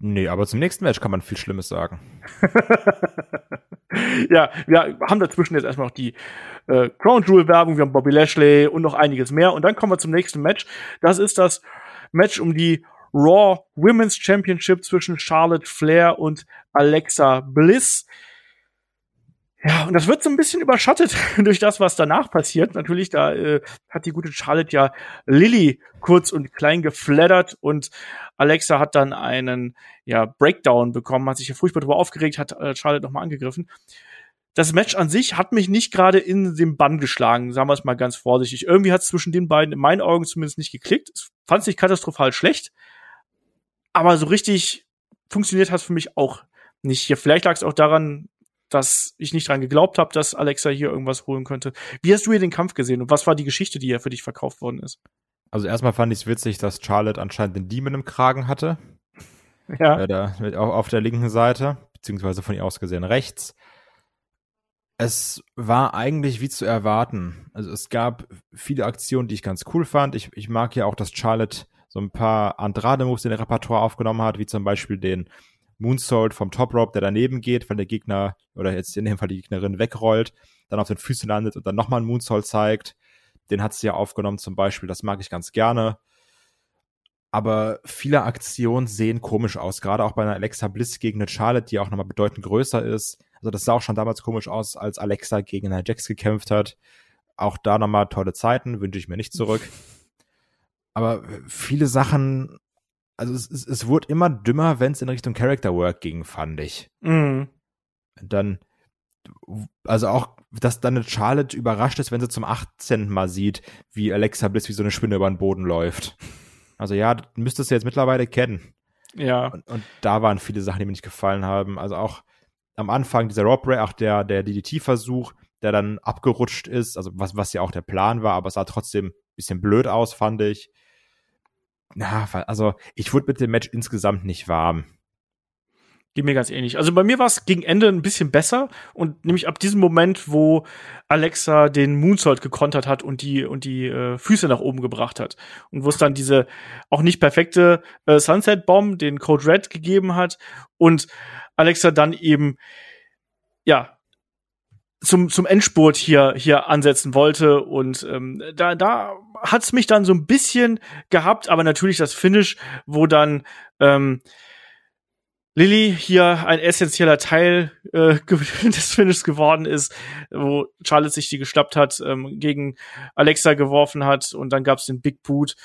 Nee, aber zum nächsten Match kann man viel Schlimmes sagen. ja, wir haben dazwischen jetzt erstmal noch die äh, Crown Jewel Werbung, wir haben Bobby Lashley und noch einiges mehr. Und dann kommen wir zum nächsten Match. Das ist das Match um die Raw Women's Championship zwischen Charlotte Flair und Alexa Bliss. Ja, und das wird so ein bisschen überschattet durch das, was danach passiert. Natürlich, da äh, hat die gute Charlotte ja Lilly kurz und klein geflattert und Alexa hat dann einen ja, Breakdown bekommen, hat sich ja furchtbar darüber aufgeregt, hat äh, Charlotte nochmal angegriffen. Das Match an sich hat mich nicht gerade in den Bann geschlagen, sagen wir es mal ganz vorsichtig. Irgendwie hat es zwischen den beiden in meinen Augen zumindest nicht geklickt. Es fand sich katastrophal schlecht, aber so richtig funktioniert hat es für mich auch nicht. Hier, vielleicht lag es auch daran, dass ich nicht dran geglaubt habe, dass Alexa hier irgendwas holen könnte. Wie hast du hier den Kampf gesehen und was war die Geschichte, die hier für dich verkauft worden ist? Also erstmal fand ich es witzig, dass Charlotte anscheinend den Demon im Kragen hatte. Ja. Äh, da, auch auf der linken Seite, beziehungsweise von ihr aus gesehen rechts. Es war eigentlich wie zu erwarten. Also es gab viele Aktionen, die ich ganz cool fand. Ich, ich mag ja auch, dass Charlotte so ein paar Andrade-Moves in der Repertoire aufgenommen hat, wie zum Beispiel den Moonsault vom Top Rope, der daneben geht, weil der Gegner oder jetzt in dem Fall die Gegnerin wegrollt, dann auf den Füßen landet und dann nochmal einen Moonsault zeigt. Den hat sie ja aufgenommen zum Beispiel, das mag ich ganz gerne. Aber viele Aktionen sehen komisch aus, gerade auch bei einer Alexa Bliss gegen eine Charlotte, die auch nochmal bedeutend größer ist. Also das sah auch schon damals komisch aus, als Alexa gegen eine Jax gekämpft hat. Auch da nochmal tolle Zeiten, wünsche ich mir nicht zurück. Aber viele Sachen also es, es, es wurde immer dümmer, wenn es in Richtung Character Work ging, fand ich. Mhm. Dann, also auch, dass dann eine Charlotte überrascht ist, wenn sie zum 18. Mal sieht, wie Alexa Bliss wie so eine Spinne über den Boden läuft. Also ja, müsstest du jetzt mittlerweile kennen. Ja. Und, und, da waren viele Sachen, die mir nicht gefallen haben. Also auch am Anfang dieser Rob Ray, auch der, der DDT-Versuch, der dann abgerutscht ist, also was, was ja auch der Plan war, aber es sah trotzdem ein bisschen blöd aus, fand ich na, also ich wurde mit dem Match insgesamt nicht warm. Geht mir ganz ähnlich. Also bei mir war es gegen Ende ein bisschen besser und nämlich ab diesem Moment, wo Alexa den Moonsault gekontert hat und die und die äh, Füße nach oben gebracht hat und wo es dann diese auch nicht perfekte äh, Sunset Bomb, den Code Red gegeben hat und Alexa dann eben ja zum, zum Endspurt hier, hier ansetzen wollte. Und ähm, da, da hat's mich dann so ein bisschen gehabt, aber natürlich das Finish, wo dann ähm, Lilly hier ein essentieller Teil äh, des Finishes geworden ist, wo Charlotte sich die geschnappt hat, ähm, gegen Alexa geworfen hat und dann gab's den Big Boot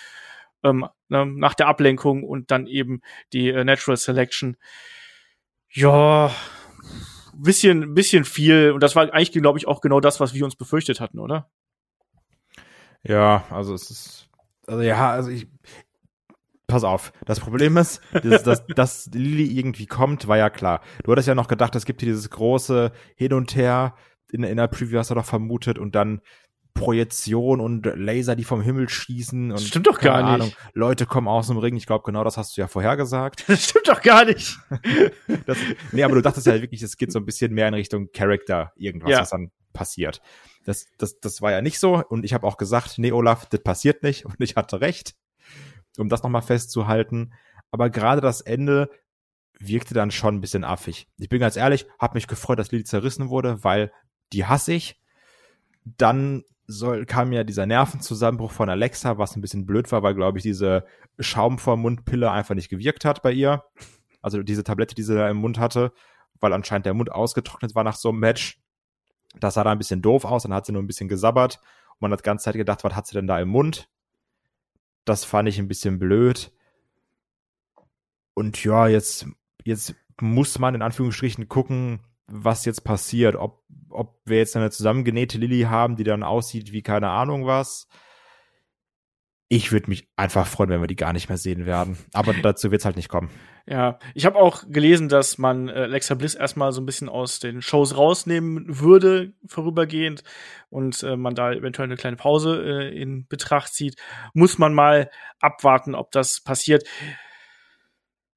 ähm, ne, nach der Ablenkung und dann eben die äh, Natural Selection. Ja, bisschen, bisschen viel. Und das war eigentlich, glaube ich, auch genau das, was wir uns befürchtet hatten, oder? Ja, also es ist, also ja, also ich, pass auf. Das Problem ist, dass, dass, dass Lilly irgendwie kommt, war ja klar. Du hattest ja noch gedacht, es gibt hier dieses große Hin und Her. In, in der Preview hast du doch vermutet und dann Projektion und Laser, die vom Himmel schießen und Das stimmt doch gar keine nicht. Ahnung, Leute kommen aus dem Ring. Ich glaube, genau das hast du ja vorhergesagt. Das stimmt doch gar nicht. Das, nee, aber du dachtest ja wirklich, es geht so ein bisschen mehr in Richtung Character, irgendwas, Ja. was dann passiert. Das, das, das war ja nicht so. Und ich habe auch gesagt, nee, Olaf, das passiert nicht. Und ich hatte recht, um das nochmal festzuhalten. Aber gerade das Ende wirkte dann schon ein bisschen affig. Ich bin ganz ehrlich, habe mich gefreut, dass Lily zerrissen wurde, weil die hasse ich. Dann soll, kam ja dieser Nervenzusammenbruch von Alexa, was ein bisschen blöd war, weil, glaube ich, diese Schaum vor Mundpille einfach nicht gewirkt hat bei ihr. Also diese Tablette, die sie da im Mund hatte, weil anscheinend der Mund ausgetrocknet war nach so einem Match. Das sah da ein bisschen doof aus, dann hat sie nur ein bisschen gesabbert. Und man hat die ganze Zeit gedacht, was hat sie denn da im Mund? Das fand ich ein bisschen blöd. Und ja, jetzt, jetzt muss man in Anführungsstrichen gucken, was jetzt passiert. Ob, ob wir jetzt eine zusammengenähte Lilly haben, die dann aussieht wie keine Ahnung was. Ich würde mich einfach freuen, wenn wir die gar nicht mehr sehen werden. Aber dazu wird's halt nicht kommen. Ja, ich habe auch gelesen, dass man äh, Alexa Bliss erstmal so ein bisschen aus den Shows rausnehmen würde, vorübergehend, und äh, man da eventuell eine kleine Pause äh, in Betracht zieht. Muss man mal abwarten, ob das passiert.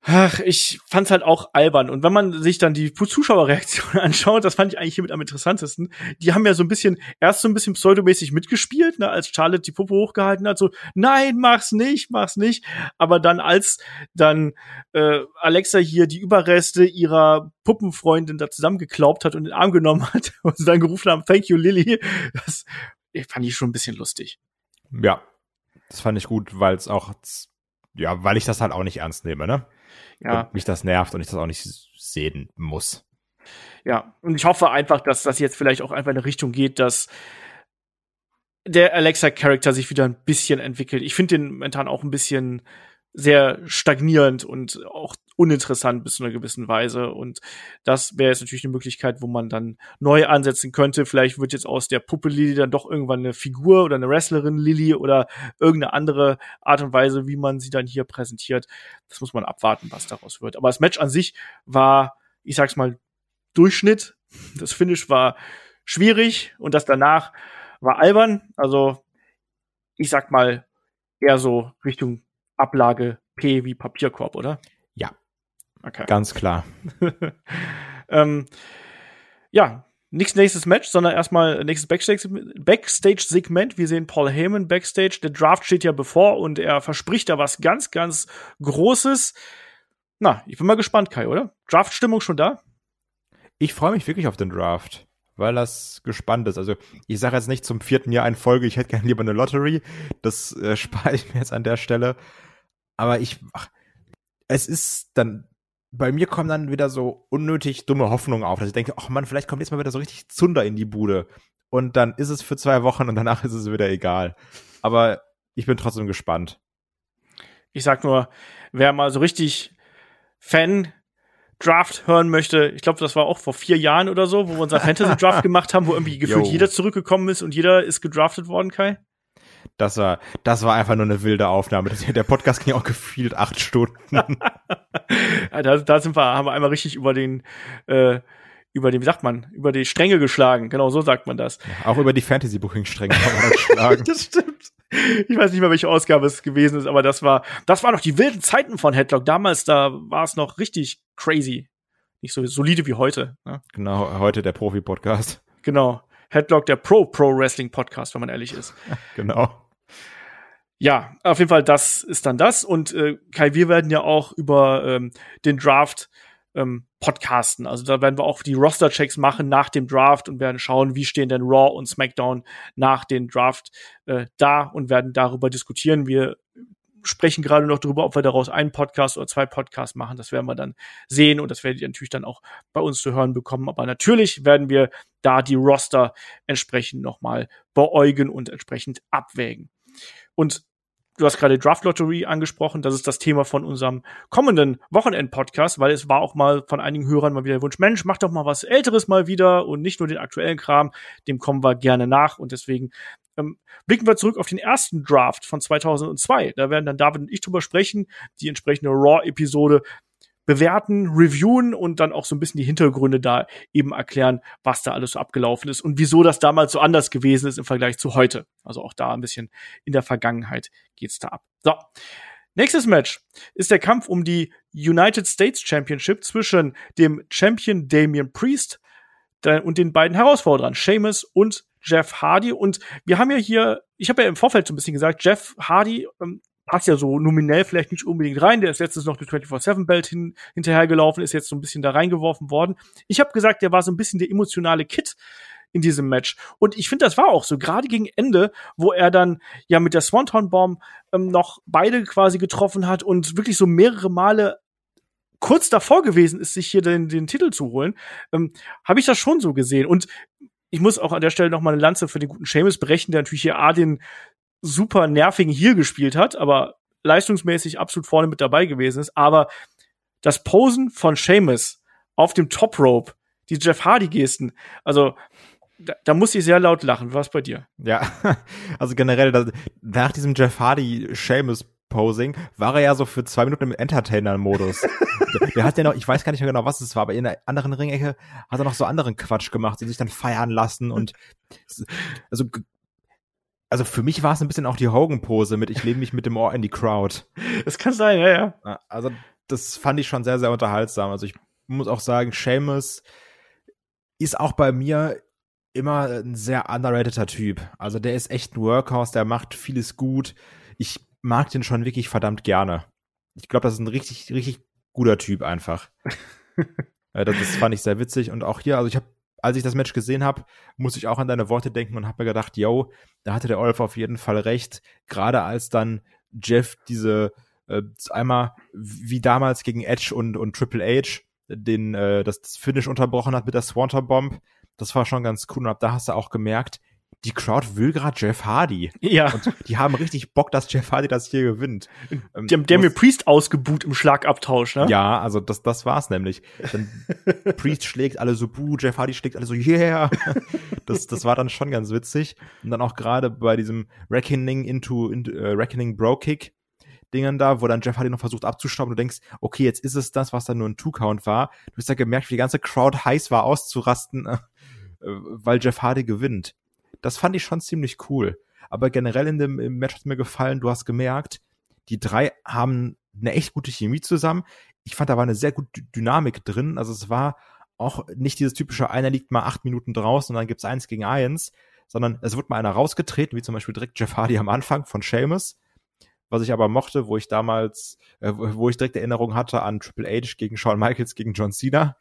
Ach, ich fand's halt auch albern. Und wenn man sich dann die Zuschauerreaktion anschaut, das fand ich eigentlich hiermit am interessantesten. Die haben ja so ein bisschen, erst so ein bisschen pseudomäßig mitgespielt, ne, als Charlotte die Puppe hochgehalten hat, so, nein, mach's nicht, mach's nicht. Aber dann, als dann äh, Alexa hier die Überreste ihrer Puppenfreundin da zusammengeklaubt hat und in den Arm genommen hat und sie dann gerufen haben, thank you, Lily, das fand ich schon ein bisschen lustig. Ja, das fand ich gut, weil es auch, ja, weil ich das halt auch nicht ernst nehme, ne? Ja. Und mich das nervt und ich das auch nicht sehen muss. Ja, und ich hoffe einfach, dass das jetzt vielleicht auch einfach in eine Richtung geht, dass der Alexa-Charakter sich wieder ein bisschen entwickelt. Ich finde den momentan auch ein bisschen sehr stagnierend und auch uninteressant bis zu einer gewissen Weise. Und das wäre jetzt natürlich eine Möglichkeit, wo man dann neu ansetzen könnte. Vielleicht wird jetzt aus der Puppe Lilly dann doch irgendwann eine Figur oder eine Wrestlerin Lilly oder irgendeine andere Art und Weise, wie man sie dann hier präsentiert. Das muss man abwarten, was daraus wird. Aber das Match an sich war, ich sag's mal, Durchschnitt. Das Finish war schwierig und das danach war albern. Also, ich sag mal, eher so Richtung Ablage P wie Papierkorb, oder? Okay. Ganz klar. ähm, ja, nichts nächstes Match, sondern erstmal nächstes Backstage- Backstage-Segment. Wir sehen Paul Heyman Backstage. Der Draft steht ja bevor und er verspricht da was ganz, ganz Großes. Na, ich bin mal gespannt, Kai, oder? Draft-Stimmung schon da? Ich freue mich wirklich auf den Draft, weil das gespannt ist. Also ich sage jetzt nicht zum vierten Jahr in Folge, ich hätte gerne lieber eine Lottery. Das äh, spare ich mir jetzt an der Stelle. Aber ich, ach, es ist dann, bei mir kommen dann wieder so unnötig dumme Hoffnungen auf, dass ich denke, ach man, vielleicht kommt jetzt mal wieder so richtig Zunder in die Bude. Und dann ist es für zwei Wochen und danach ist es wieder egal. Aber ich bin trotzdem gespannt. Ich sag nur, wer mal so richtig Fan Draft hören möchte, ich glaube, das war auch vor vier Jahren oder so, wo wir unser Fantasy Draft gemacht haben, wo irgendwie gefühlt Jo. jeder zurückgekommen ist und jeder ist gedraftet worden, Kai. Das war, das war einfach nur eine wilde Aufnahme. Das, der Podcast ging auch gefühlt acht Stunden. Da, da sind wir, haben wir einmal richtig über den, äh, über den, wie sagt man, über die Stränge geschlagen. Genau, so sagt man das. auch über die Fantasy-Booking-Stränge man das stimmt. Ich weiß nicht mehr, welche Ausgabe es gewesen ist, aber das war, das waren noch die wilden Zeiten von Headlock. Damals, da war es noch richtig crazy. Nicht so solide wie heute. Ne? Genau, heute der Profi-Podcast. Genau. Headlock, der Pro-Pro-Wrestling-Podcast, wenn man ehrlich ist. Genau. Ja, auf jeden Fall, das ist dann das. Und äh, Kai, wir werden ja auch über ähm, den Draft ähm, podcasten. Also da werden wir auch die Roster-Checks machen nach dem Draft und werden schauen, wie stehen denn Raw und SmackDown nach dem Draft äh, da und werden darüber diskutieren. Wir sprechen gerade noch darüber, ob wir daraus einen Podcast oder zwei Podcasts machen. Das werden wir dann sehen und das werdet ihr natürlich dann auch bei uns zu hören bekommen. Aber natürlich werden wir da die Roster entsprechend nochmal beäugen und entsprechend abwägen. Und du hast gerade Draft Lottery angesprochen. Das ist das Thema von unserem kommenden Wochenend-Podcast, weil es war auch mal von einigen Hörern mal wieder der Wunsch, Mensch, mach doch mal was Älteres mal wieder und nicht nur den aktuellen Kram. Dem kommen wir gerne nach und deswegen ähm, blicken wir zurück auf den ersten Draft von 2002. Da werden dann David und ich drüber sprechen. Die entsprechende Raw-Episode bewerten, reviewen und dann auch so ein bisschen die Hintergründe da eben erklären, was da alles so abgelaufen ist und wieso das damals so anders gewesen ist im Vergleich zu heute. Also auch da ein bisschen in der Vergangenheit geht's da ab. So. Nächstes Match ist der Kampf um die United States Championship zwischen dem Champion Damian Priest und den beiden Herausforderern, Seamus und Jeff Hardy. Und wir haben ja hier, ich habe ja im Vorfeld so ein bisschen gesagt, Jeff Hardy ähm, passt ja so nominell vielleicht nicht unbedingt rein. Der ist letztens noch die 24-7-Belt hin, hinterhergelaufen, ist jetzt so ein bisschen da reingeworfen worden. Ich habe gesagt, der war so ein bisschen der emotionale Kit in diesem Match. Und ich finde, das war auch so, gerade gegen Ende, wo er dann ja mit der Swanton Bomb ähm, noch beide quasi getroffen hat und wirklich so mehrere Male kurz davor gewesen ist, sich hier den, den Titel zu holen, ähm, habe ich das schon so gesehen. Und ich muss auch an der Stelle noch mal eine Lanze für den guten Seamus brechen, der natürlich hier A den super nervigen hier gespielt hat, aber leistungsmäßig absolut vorne mit dabei gewesen ist. Aber das Posen von Seamus auf dem Top Rope, die Jeff Hardy Gesten, also da, da muss ich sehr laut lachen. Was bei dir? Ja, also generell das, nach diesem Jeff Hardy Seamus Posing war er ja so für zwei Minuten im Entertainer-Modus. der, der, hat ja noch, ich weiß gar nicht mehr genau, was es war, aber in der anderen Ringecke hat er noch so anderen Quatsch gemacht, die sich dann feiern lassen und also also für mich war es ein bisschen auch die Hogan-Pose mit ich lebe mich mit dem Ohr in die Crowd. Das kann sein, ja, ja. Also das fand ich schon sehr, sehr unterhaltsam. Also ich muss auch sagen, Seamus ist auch bei mir immer ein sehr underrateder Typ. Also der ist echt ein Workhorse, der macht vieles gut. Ich mag den schon wirklich verdammt gerne. Ich glaube, das ist ein richtig, richtig guter Typ einfach. das, das fand ich sehr witzig. Und auch hier, also ich habe als ich das Match gesehen habe, muss ich auch an deine Worte denken und habe mir gedacht, yo, da hatte der Olaf auf jeden Fall recht. Gerade als dann Jeff diese äh, einmal wie damals gegen Edge und, und Triple H den äh, das, das Finish unterbrochen hat mit der Swanton Bomb, das war schon ganz cool. Und ab da hast du auch gemerkt, die Crowd will gerade Jeff Hardy. Ja. Und die haben richtig Bock, dass Jeff Hardy das hier gewinnt. Ähm, die haben Damien Priest ausgebuht im Schlagabtausch, ne? Ja, also das, das war's nämlich. Dann Priest schlägt alle so buh, Jeff Hardy schlägt alle so yeah. Das, das war dann schon ganz witzig. Und dann auch gerade bei diesem Reckoning into, into uh, Reckoning Bro Kick, Dingen da, wo dann Jeff Hardy noch versucht abzustauben und du denkst, okay, jetzt ist es das, was dann nur ein Two-Count war. Du hast ja gemerkt, wie die ganze Crowd heiß war, auszurasten, äh, weil Jeff Hardy gewinnt. Das fand ich schon ziemlich cool. Aber generell in dem im Match hat mir gefallen, du hast gemerkt, die drei haben eine echt gute Chemie zusammen. Ich fand, da war eine sehr gute Dynamik drin. Also es war auch nicht dieses typische, einer liegt mal acht Minuten draußen und dann gibt's eins gegen eins, sondern es wird mal einer rausgetreten, wie zum Beispiel direkt Jeff Hardy am Anfang von Seamus. Was ich aber mochte, wo ich damals, äh, wo ich direkt Erinnerung hatte an Triple H gegen Shawn Michaels gegen John Cena,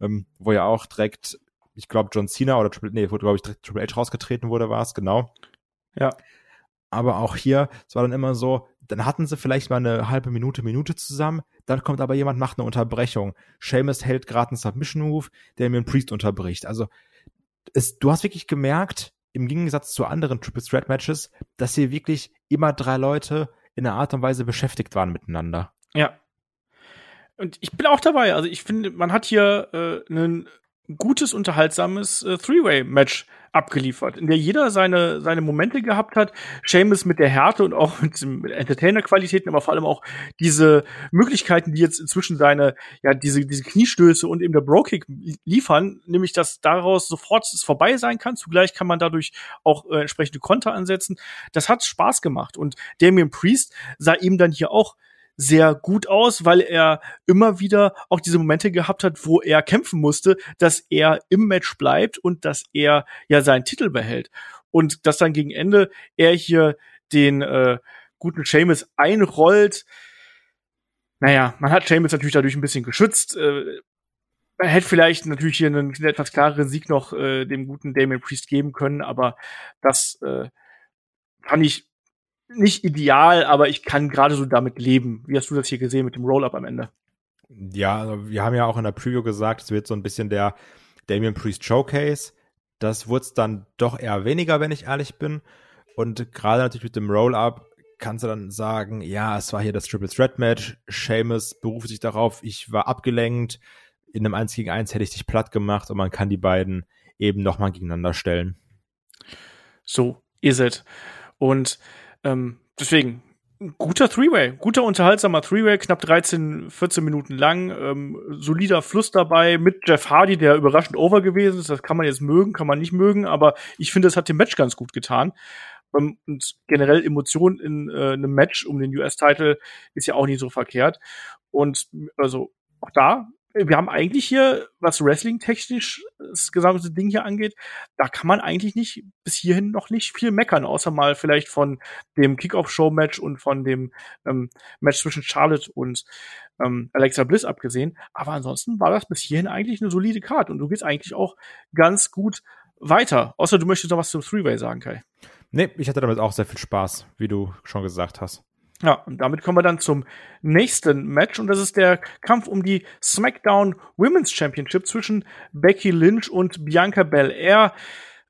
ähm, wo ja auch direkt ich glaube, John Cena oder Triple, nee, wo, glaube ich, Triple H rausgetreten wurde, war es, genau. Ja. Aber auch hier, es war dann immer so, dann hatten sie vielleicht mal eine halbe Minute, Minute zusammen, dann kommt aber jemand, macht eine Unterbrechung. Seamus hält gerade einen Submission-Move, der mir einen Priest unterbricht. Also, es, du hast wirklich gemerkt, im Gegensatz zu anderen Triple Threat Matches, dass hier wirklich immer drei Leute in einer Art und Weise beschäftigt waren miteinander. Ja. Und ich bin auch dabei. Also ich finde, man hat hier äh, einen gutes, unterhaltsames äh, Three-Way-Match abgeliefert, in der jeder seine, seine Momente gehabt hat. Seamus mit der Härte und auch mit, mit Entertainer-Qualitäten, aber vor allem auch diese Möglichkeiten, die jetzt inzwischen seine, ja, diese, diese Kniestöße und eben der Bro-Kick liefern, nämlich, dass daraus sofort es vorbei sein kann. Zugleich kann man dadurch auch äh, entsprechende Konter ansetzen. Das hat Spaß gemacht und Damien Priest sah ihm dann hier auch sehr gut aus, weil er immer wieder auch diese Momente gehabt hat, wo er kämpfen musste, dass er im Match bleibt und dass er ja seinen Titel behält. Und dass dann gegen Ende er hier den äh, guten Seamus einrollt. Naja, man hat Seamus natürlich dadurch ein bisschen geschützt. Äh, man hätte vielleicht natürlich hier einen, einen etwas klareren Sieg noch äh, dem guten Damien Priest geben können, aber das äh, fand ich nicht ideal, aber ich kann gerade so damit leben. Wie hast du das hier gesehen mit dem Roll-Up am Ende? Ja, also wir haben ja auch in der Preview gesagt, es wird so ein bisschen der Damien Priest Showcase. Das wurde es dann doch eher weniger, wenn ich ehrlich bin. Und gerade natürlich mit dem Roll-Up kannst du dann sagen, ja, es war hier das Triple Threat Match. Seamus beruft sich darauf, ich war abgelenkt. In einem 1 gegen 1 hätte ich dich platt gemacht und man kann die beiden eben nochmal gegeneinander stellen. So ist es. Und ähm, deswegen, guter Three-Way, guter unterhaltsamer Three-Way, knapp 13, 14 Minuten lang, ähm, solider Fluss dabei mit Jeff Hardy, der überraschend over gewesen ist. Das kann man jetzt mögen, kann man nicht mögen, aber ich finde, es hat dem Match ganz gut getan. Ähm, und generell Emotionen in äh, einem Match um den US-Title ist ja auch nicht so verkehrt. Und also auch da wir haben eigentlich hier, was Wrestling-technisch das gesamte Ding hier angeht, da kann man eigentlich nicht bis hierhin noch nicht viel meckern, außer mal vielleicht von dem Kickoff-Show-Match und von dem ähm, Match zwischen Charlotte und ähm, Alexa Bliss abgesehen. Aber ansonsten war das bis hierhin eigentlich eine solide Karte und du gehst eigentlich auch ganz gut weiter. Außer du möchtest noch was zum Three-Way sagen, Kai. Nee, ich hatte damit auch sehr viel Spaß, wie du schon gesagt hast. Ja, und damit kommen wir dann zum nächsten Match und das ist der Kampf um die SmackDown Women's Championship zwischen Becky Lynch und Bianca Belair.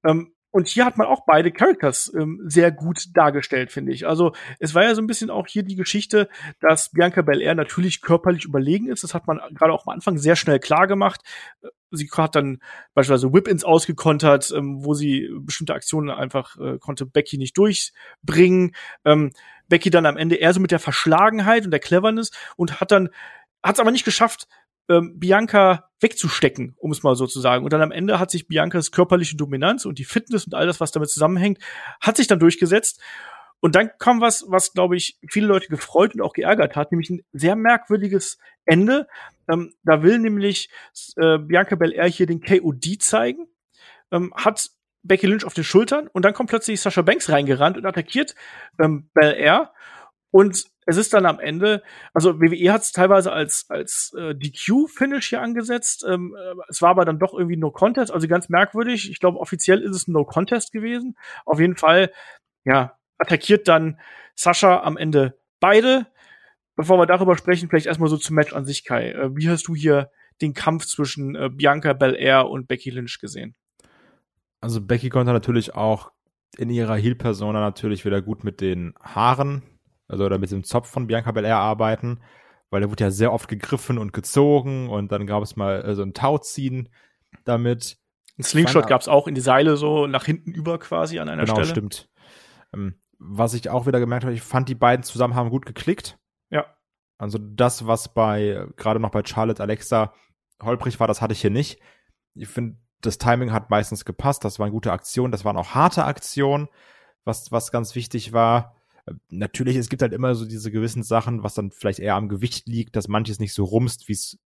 Ähm, und hier hat man auch beide Characters ähm, sehr gut dargestellt, finde ich. Also es war ja so ein bisschen auch hier die Geschichte, dass Bianca Belair natürlich körperlich überlegen ist. Das hat man gerade auch am Anfang sehr schnell klar gemacht. Sie hat dann beispielsweise Whip-Ins ausgekontert, ähm, wo sie bestimmte Aktionen einfach äh, konnte Becky nicht durchbringen. Ähm, Becky dann am Ende eher so mit der Verschlagenheit und der Cleverness und hat dann, hat es aber nicht geschafft, ähm, Bianca wegzustecken, um es mal so zu sagen. Und dann am Ende hat sich Biancas körperliche Dominanz und die Fitness und all das, was damit zusammenhängt, hat sich dann durchgesetzt. Und dann kam was, was, glaube ich, viele Leute gefreut und auch geärgert hat, nämlich ein sehr merkwürdiges Ende. Ähm, da will nämlich äh, Bianca Belair hier den KOD zeigen, ähm, hat Becky Lynch auf den Schultern und dann kommt plötzlich Sasha Banks reingerannt und attackiert ähm, Bel Air. Und es ist dann am Ende, also WWE hat es teilweise als, als äh, DQ-Finish hier angesetzt. Ähm, äh, es war aber dann doch irgendwie No Contest, also ganz merkwürdig. Ich glaube, offiziell ist es ein No Contest gewesen. Auf jeden Fall, ja, attackiert dann Sascha am Ende beide. Bevor wir darüber sprechen, vielleicht erstmal so zum Match an sich, Kai. Äh, wie hast du hier den Kampf zwischen äh, Bianca Belair und Becky Lynch gesehen? Also Becky konnte natürlich auch in ihrer Heel-Persona natürlich wieder gut mit den Haaren, also oder mit dem Zopf von Bianca Belair arbeiten, weil der wurde ja sehr oft gegriffen und gezogen und dann gab es mal äh, so ein Tauziehen damit. Ein Slingshot gab es auch in die Seile so nach hinten über quasi an einer genau, Stelle. Genau, stimmt. Ähm, was ich auch wieder gemerkt habe, ich fand die beiden zusammen haben gut geklickt. Ja. Also das, was bei gerade noch bei Charlotte Alexa holprig war, das hatte ich hier nicht. Ich finde, das Timing hat meistens gepasst. Das waren gute Aktionen. Das waren auch harte Aktionen, was, was ganz wichtig war. Natürlich, es gibt halt immer so diese gewissen Sachen, was dann vielleicht eher am Gewicht liegt, dass manches nicht so rumst, wie es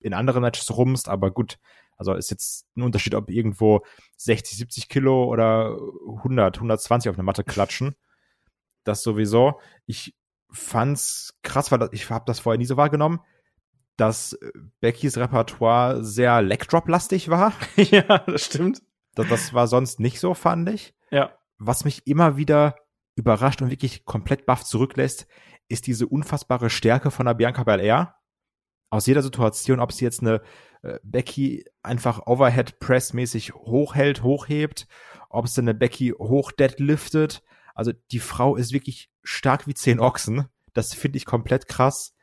in anderen Matches rumst. Aber gut, also ist jetzt ein Unterschied, ob irgendwo 60, 70 Kilo oder 100, 120 auf eine Matte klatschen. Das sowieso. Ich fand's krass, weil ich habe das vorher nie so wahrgenommen dass äh, Beckys Repertoire sehr Legdrop-lastig war. ja, das stimmt. Das, das war sonst nicht so, fand ich. Ja. Was mich immer wieder überrascht und wirklich komplett baff zurücklässt, ist diese unfassbare Stärke von der Bianca Belair. Aus jeder Situation, ob sie jetzt eine äh, Becky einfach Overhead Press mäßig hochhält, hochhebt, ob sie eine Becky hoch deadliftet. Also die Frau ist wirklich stark wie zehn Ochsen. Das finde ich komplett krass.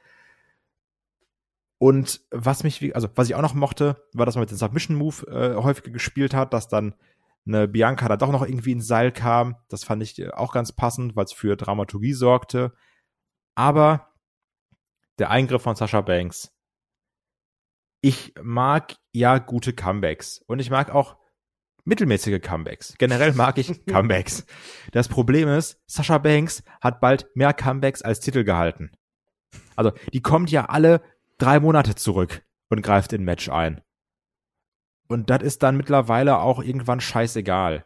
Und was mich, also was ich auch noch mochte, war, dass man mit dem Submission Move äh, häufiger gespielt hat, dass dann eine Bianca da doch noch irgendwie ins Seil kam. Das fand ich äh, auch ganz passend, weil es für Dramaturgie sorgte. Aber der Eingriff von Sasha Banks. Ich mag ja gute Comebacks und ich mag auch mittelmäßige Comebacks. Generell mag ich Comebacks. Das Problem ist, Sasha Banks hat bald mehr Comebacks als Titel gehalten. Also, die kommt ja alle drei Monate zurück und greift in Match ein. Und das ist dann mittlerweile auch irgendwann scheißegal.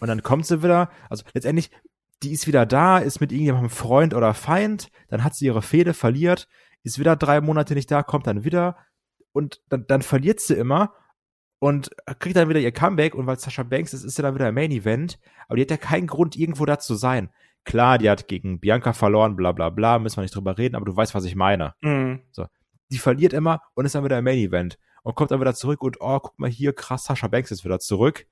Und dann kommt sie wieder, also letztendlich, die ist wieder da, ist mit irgendjemandem Freund oder Feind, dann hat sie ihre Fehde, verliert, ist wieder drei Monate nicht da, kommt dann wieder und dann, dann verliert sie immer und kriegt dann wieder ihr Comeback und weil Sascha Banks ist, ist sie dann wieder im Main Event, aber die hat ja keinen Grund, irgendwo da zu sein. Klar, die hat gegen Bianca verloren, bla bla bla, müssen wir nicht drüber reden, aber du weißt, was ich meine. Mhm. So die verliert immer und ist dann wieder im Main Event und kommt dann wieder zurück und oh, guck mal hier, krass, Sascha Banks ist wieder zurück.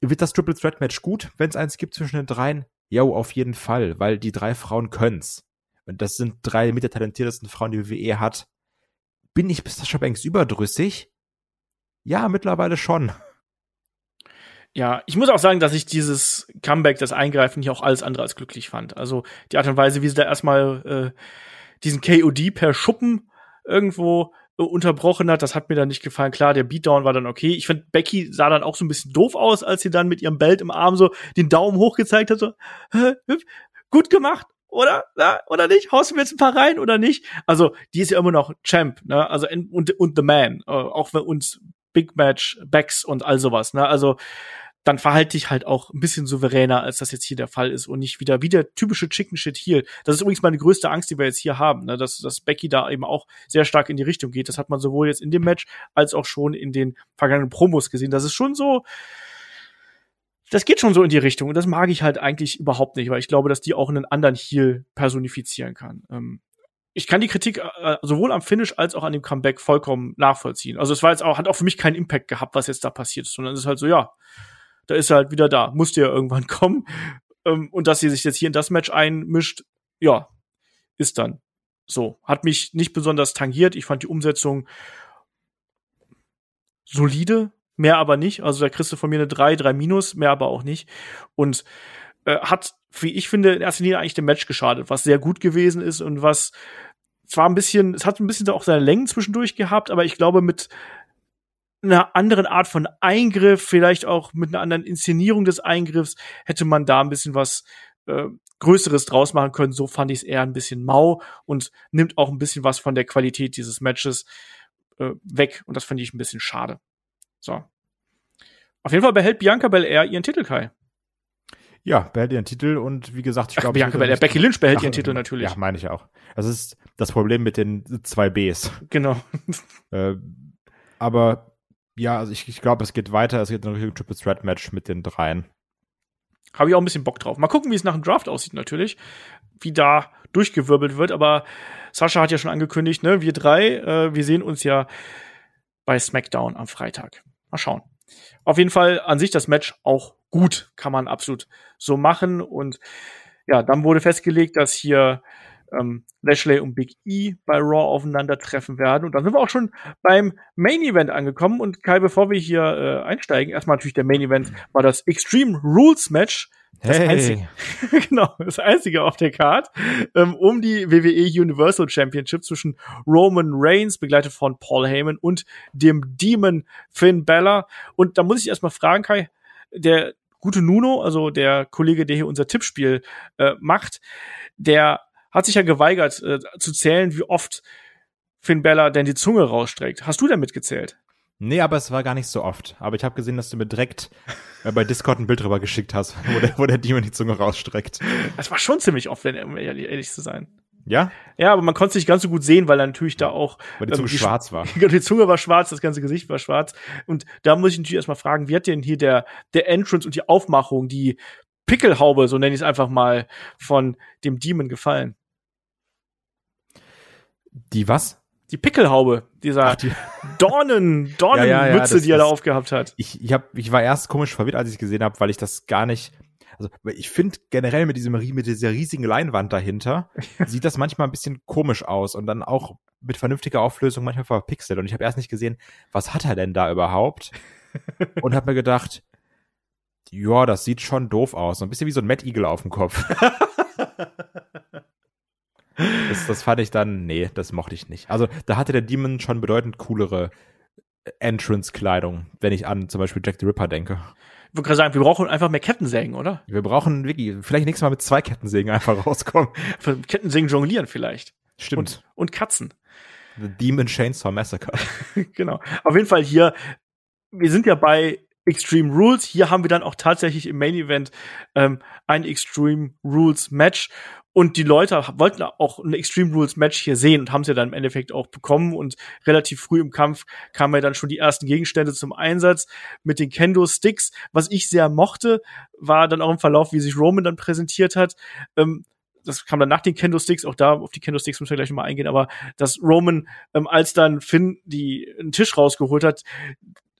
Wird das Triple Threat Match gut, wenn es eins gibt zwischen den dreien? Jo, auf jeden Fall, weil die drei Frauen können's. Und das sind drei mit der talentiertesten Frauen, die WWE hat. Bin ich bis Sascha Banks überdrüssig? Ja, mittlerweile schon. Ja, ich muss auch sagen, dass ich dieses Comeback, das Eingreifen hier auch alles andere als glücklich fand. Also die Art und Weise, wie sie da erstmal äh, diesen KOD per Schuppen irgendwo äh, unterbrochen hat, das hat mir dann nicht gefallen. Klar, der Beatdown war dann okay. Ich finde, Becky sah dann auch so ein bisschen doof aus, als sie dann mit ihrem Belt im Arm so den Daumen hoch gezeigt hat. So, gut gemacht, oder? Ja, oder nicht? Haust du mir jetzt ein paar rein oder nicht? Also, die ist ja immer noch Champ, ne? Also, und, und The Man, äh, auch wenn uns Big Match, Backs und all sowas, ne? Also, dann verhalte ich halt auch ein bisschen souveräner, als das jetzt hier der Fall ist und nicht wieder wie der typische Chicken Shit Heel. Das ist übrigens meine größte Angst, die wir jetzt hier haben, ne? dass, dass Becky da eben auch sehr stark in die Richtung geht. Das hat man sowohl jetzt in dem Match als auch schon in den vergangenen Promos gesehen. Das ist schon so, das geht schon so in die Richtung und das mag ich halt eigentlich überhaupt nicht, weil ich glaube, dass die auch einen anderen Heel personifizieren kann. Ähm, ich kann die Kritik äh, sowohl am Finish als auch an dem Comeback vollkommen nachvollziehen. Also es war jetzt auch, hat auch für mich keinen Impact gehabt, was jetzt da passiert ist, sondern es ist halt so, ja, da ist er halt wieder da. Musste ja irgendwann kommen. Ähm, und dass sie sich jetzt hier in das Match einmischt, ja, ist dann so. Hat mich nicht besonders tangiert. Ich fand die Umsetzung solide, mehr aber nicht. Also da kriegst du von mir eine 3, 3 minus, mehr aber auch nicht. Und äh, hat, wie ich finde, in erster Linie eigentlich dem Match geschadet, was sehr gut gewesen ist und was zwar ein bisschen, es hat ein bisschen auch seine Längen zwischendurch gehabt, aber ich glaube, mit einer anderen Art von Eingriff, vielleicht auch mit einer anderen Inszenierung des Eingriffs, hätte man da ein bisschen was äh, Größeres draus machen können. So fand ich es eher ein bisschen mau und nimmt auch ein bisschen was von der Qualität dieses Matches äh, weg. Und das finde ich ein bisschen schade. So. Auf jeden Fall behält Bianca Belair ihren Titel, Kai. Ja, behält ihren Titel und wie gesagt, ich glaube. Bianca Belair, Becky Lynch behält Ach, ihren Titel natürlich. Ja, meine ich auch. Das ist das Problem mit den zwei Bs. Genau. äh, aber ja, also ich, ich glaube, es geht weiter. Es geht noch ein Triple Threat Match mit den dreien. Habe ich auch ein bisschen Bock drauf. Mal gucken, wie es nach dem Draft aussieht, natürlich. Wie da durchgewirbelt wird. Aber Sascha hat ja schon angekündigt, ne, wir drei, äh, wir sehen uns ja bei SmackDown am Freitag. Mal schauen. Auf jeden Fall an sich das Match auch gut. Kann man absolut so machen. Und ja, dann wurde festgelegt, dass hier ähm, Lashley und Big E bei Raw aufeinandertreffen werden. Und dann sind wir auch schon beim Main Event angekommen. Und Kai, bevor wir hier äh, einsteigen, erstmal natürlich der Main Event war das Extreme Rules Match. Das hey. einzige, genau, das einzige auf der Card, ähm, um die WWE Universal Championship zwischen Roman Reigns, begleitet von Paul Heyman und dem Demon Finn Balor. Und da muss ich erstmal fragen, Kai, der gute Nuno, also der Kollege, der hier unser Tippspiel äh, macht, der hat sich ja geweigert äh, zu zählen, wie oft Finn Bella denn die Zunge rausstreckt. Hast du denn mitgezählt? Nee, aber es war gar nicht so oft. Aber ich habe gesehen, dass du mir direkt äh, bei Discord ein Bild drüber geschickt hast, wo der, wo der Demon die Zunge rausstreckt. Es war schon ziemlich oft, wenn um ehrlich, ehrlich zu sein. Ja? Ja, aber man konnte es nicht ganz so gut sehen, weil er natürlich da auch. Weil die Zunge ähm, die schwarz war. die Zunge war schwarz, das ganze Gesicht war schwarz. Und da muss ich natürlich erstmal fragen, wie hat denn hier der, der Entrance und die Aufmachung, die Pickelhaube, so nenne ich es einfach mal, von dem Demon gefallen? Die was? Die Pickelhaube, dieser Ach, die Dornen, Dornenmütze, ja, ja, ja, die er da aufgehabt hat. Ich, ich, hab, ich war erst komisch verwirrt, als ich gesehen habe, weil ich das gar nicht. Also ich finde generell mit diesem mit dieser riesigen Leinwand dahinter sieht das manchmal ein bisschen komisch aus und dann auch mit vernünftiger Auflösung manchmal verpixelt. Und ich habe erst nicht gesehen, was hat er denn da überhaupt? und habe mir gedacht, ja, das sieht schon doof aus, so ein bisschen wie so ein Mad Eagle auf dem Kopf. Das, das fand ich dann, nee, das mochte ich nicht. Also da hatte der Demon schon bedeutend coolere Entrance-Kleidung, wenn ich an zum Beispiel Jack the Ripper denke. Ich würde gerade sagen, wir brauchen einfach mehr Kettensägen, oder? Wir brauchen wirklich, vielleicht nächstes Mal mit zwei Kettensägen einfach rauskommen. Kettensägen jonglieren vielleicht. Stimmt. Und, und Katzen. The Demon Chainsaw Massacre. genau. Auf jeden Fall hier, wir sind ja bei Extreme Rules. Hier haben wir dann auch tatsächlich im Main Event ähm, ein Extreme Rules Match. Und die Leute wollten auch ein Extreme Rules Match hier sehen und haben es ja dann im Endeffekt auch bekommen. Und relativ früh im Kampf kamen ja dann schon die ersten Gegenstände zum Einsatz mit den Kendo Sticks. Was ich sehr mochte, war dann auch im Verlauf, wie sich Roman dann präsentiert hat. Ähm, das kam dann nach den Kendo Sticks, auch da auf die Kendo Sticks müssen wir gleich nochmal eingehen, aber dass Roman, ähm, als dann Finn die einen Tisch rausgeholt hat,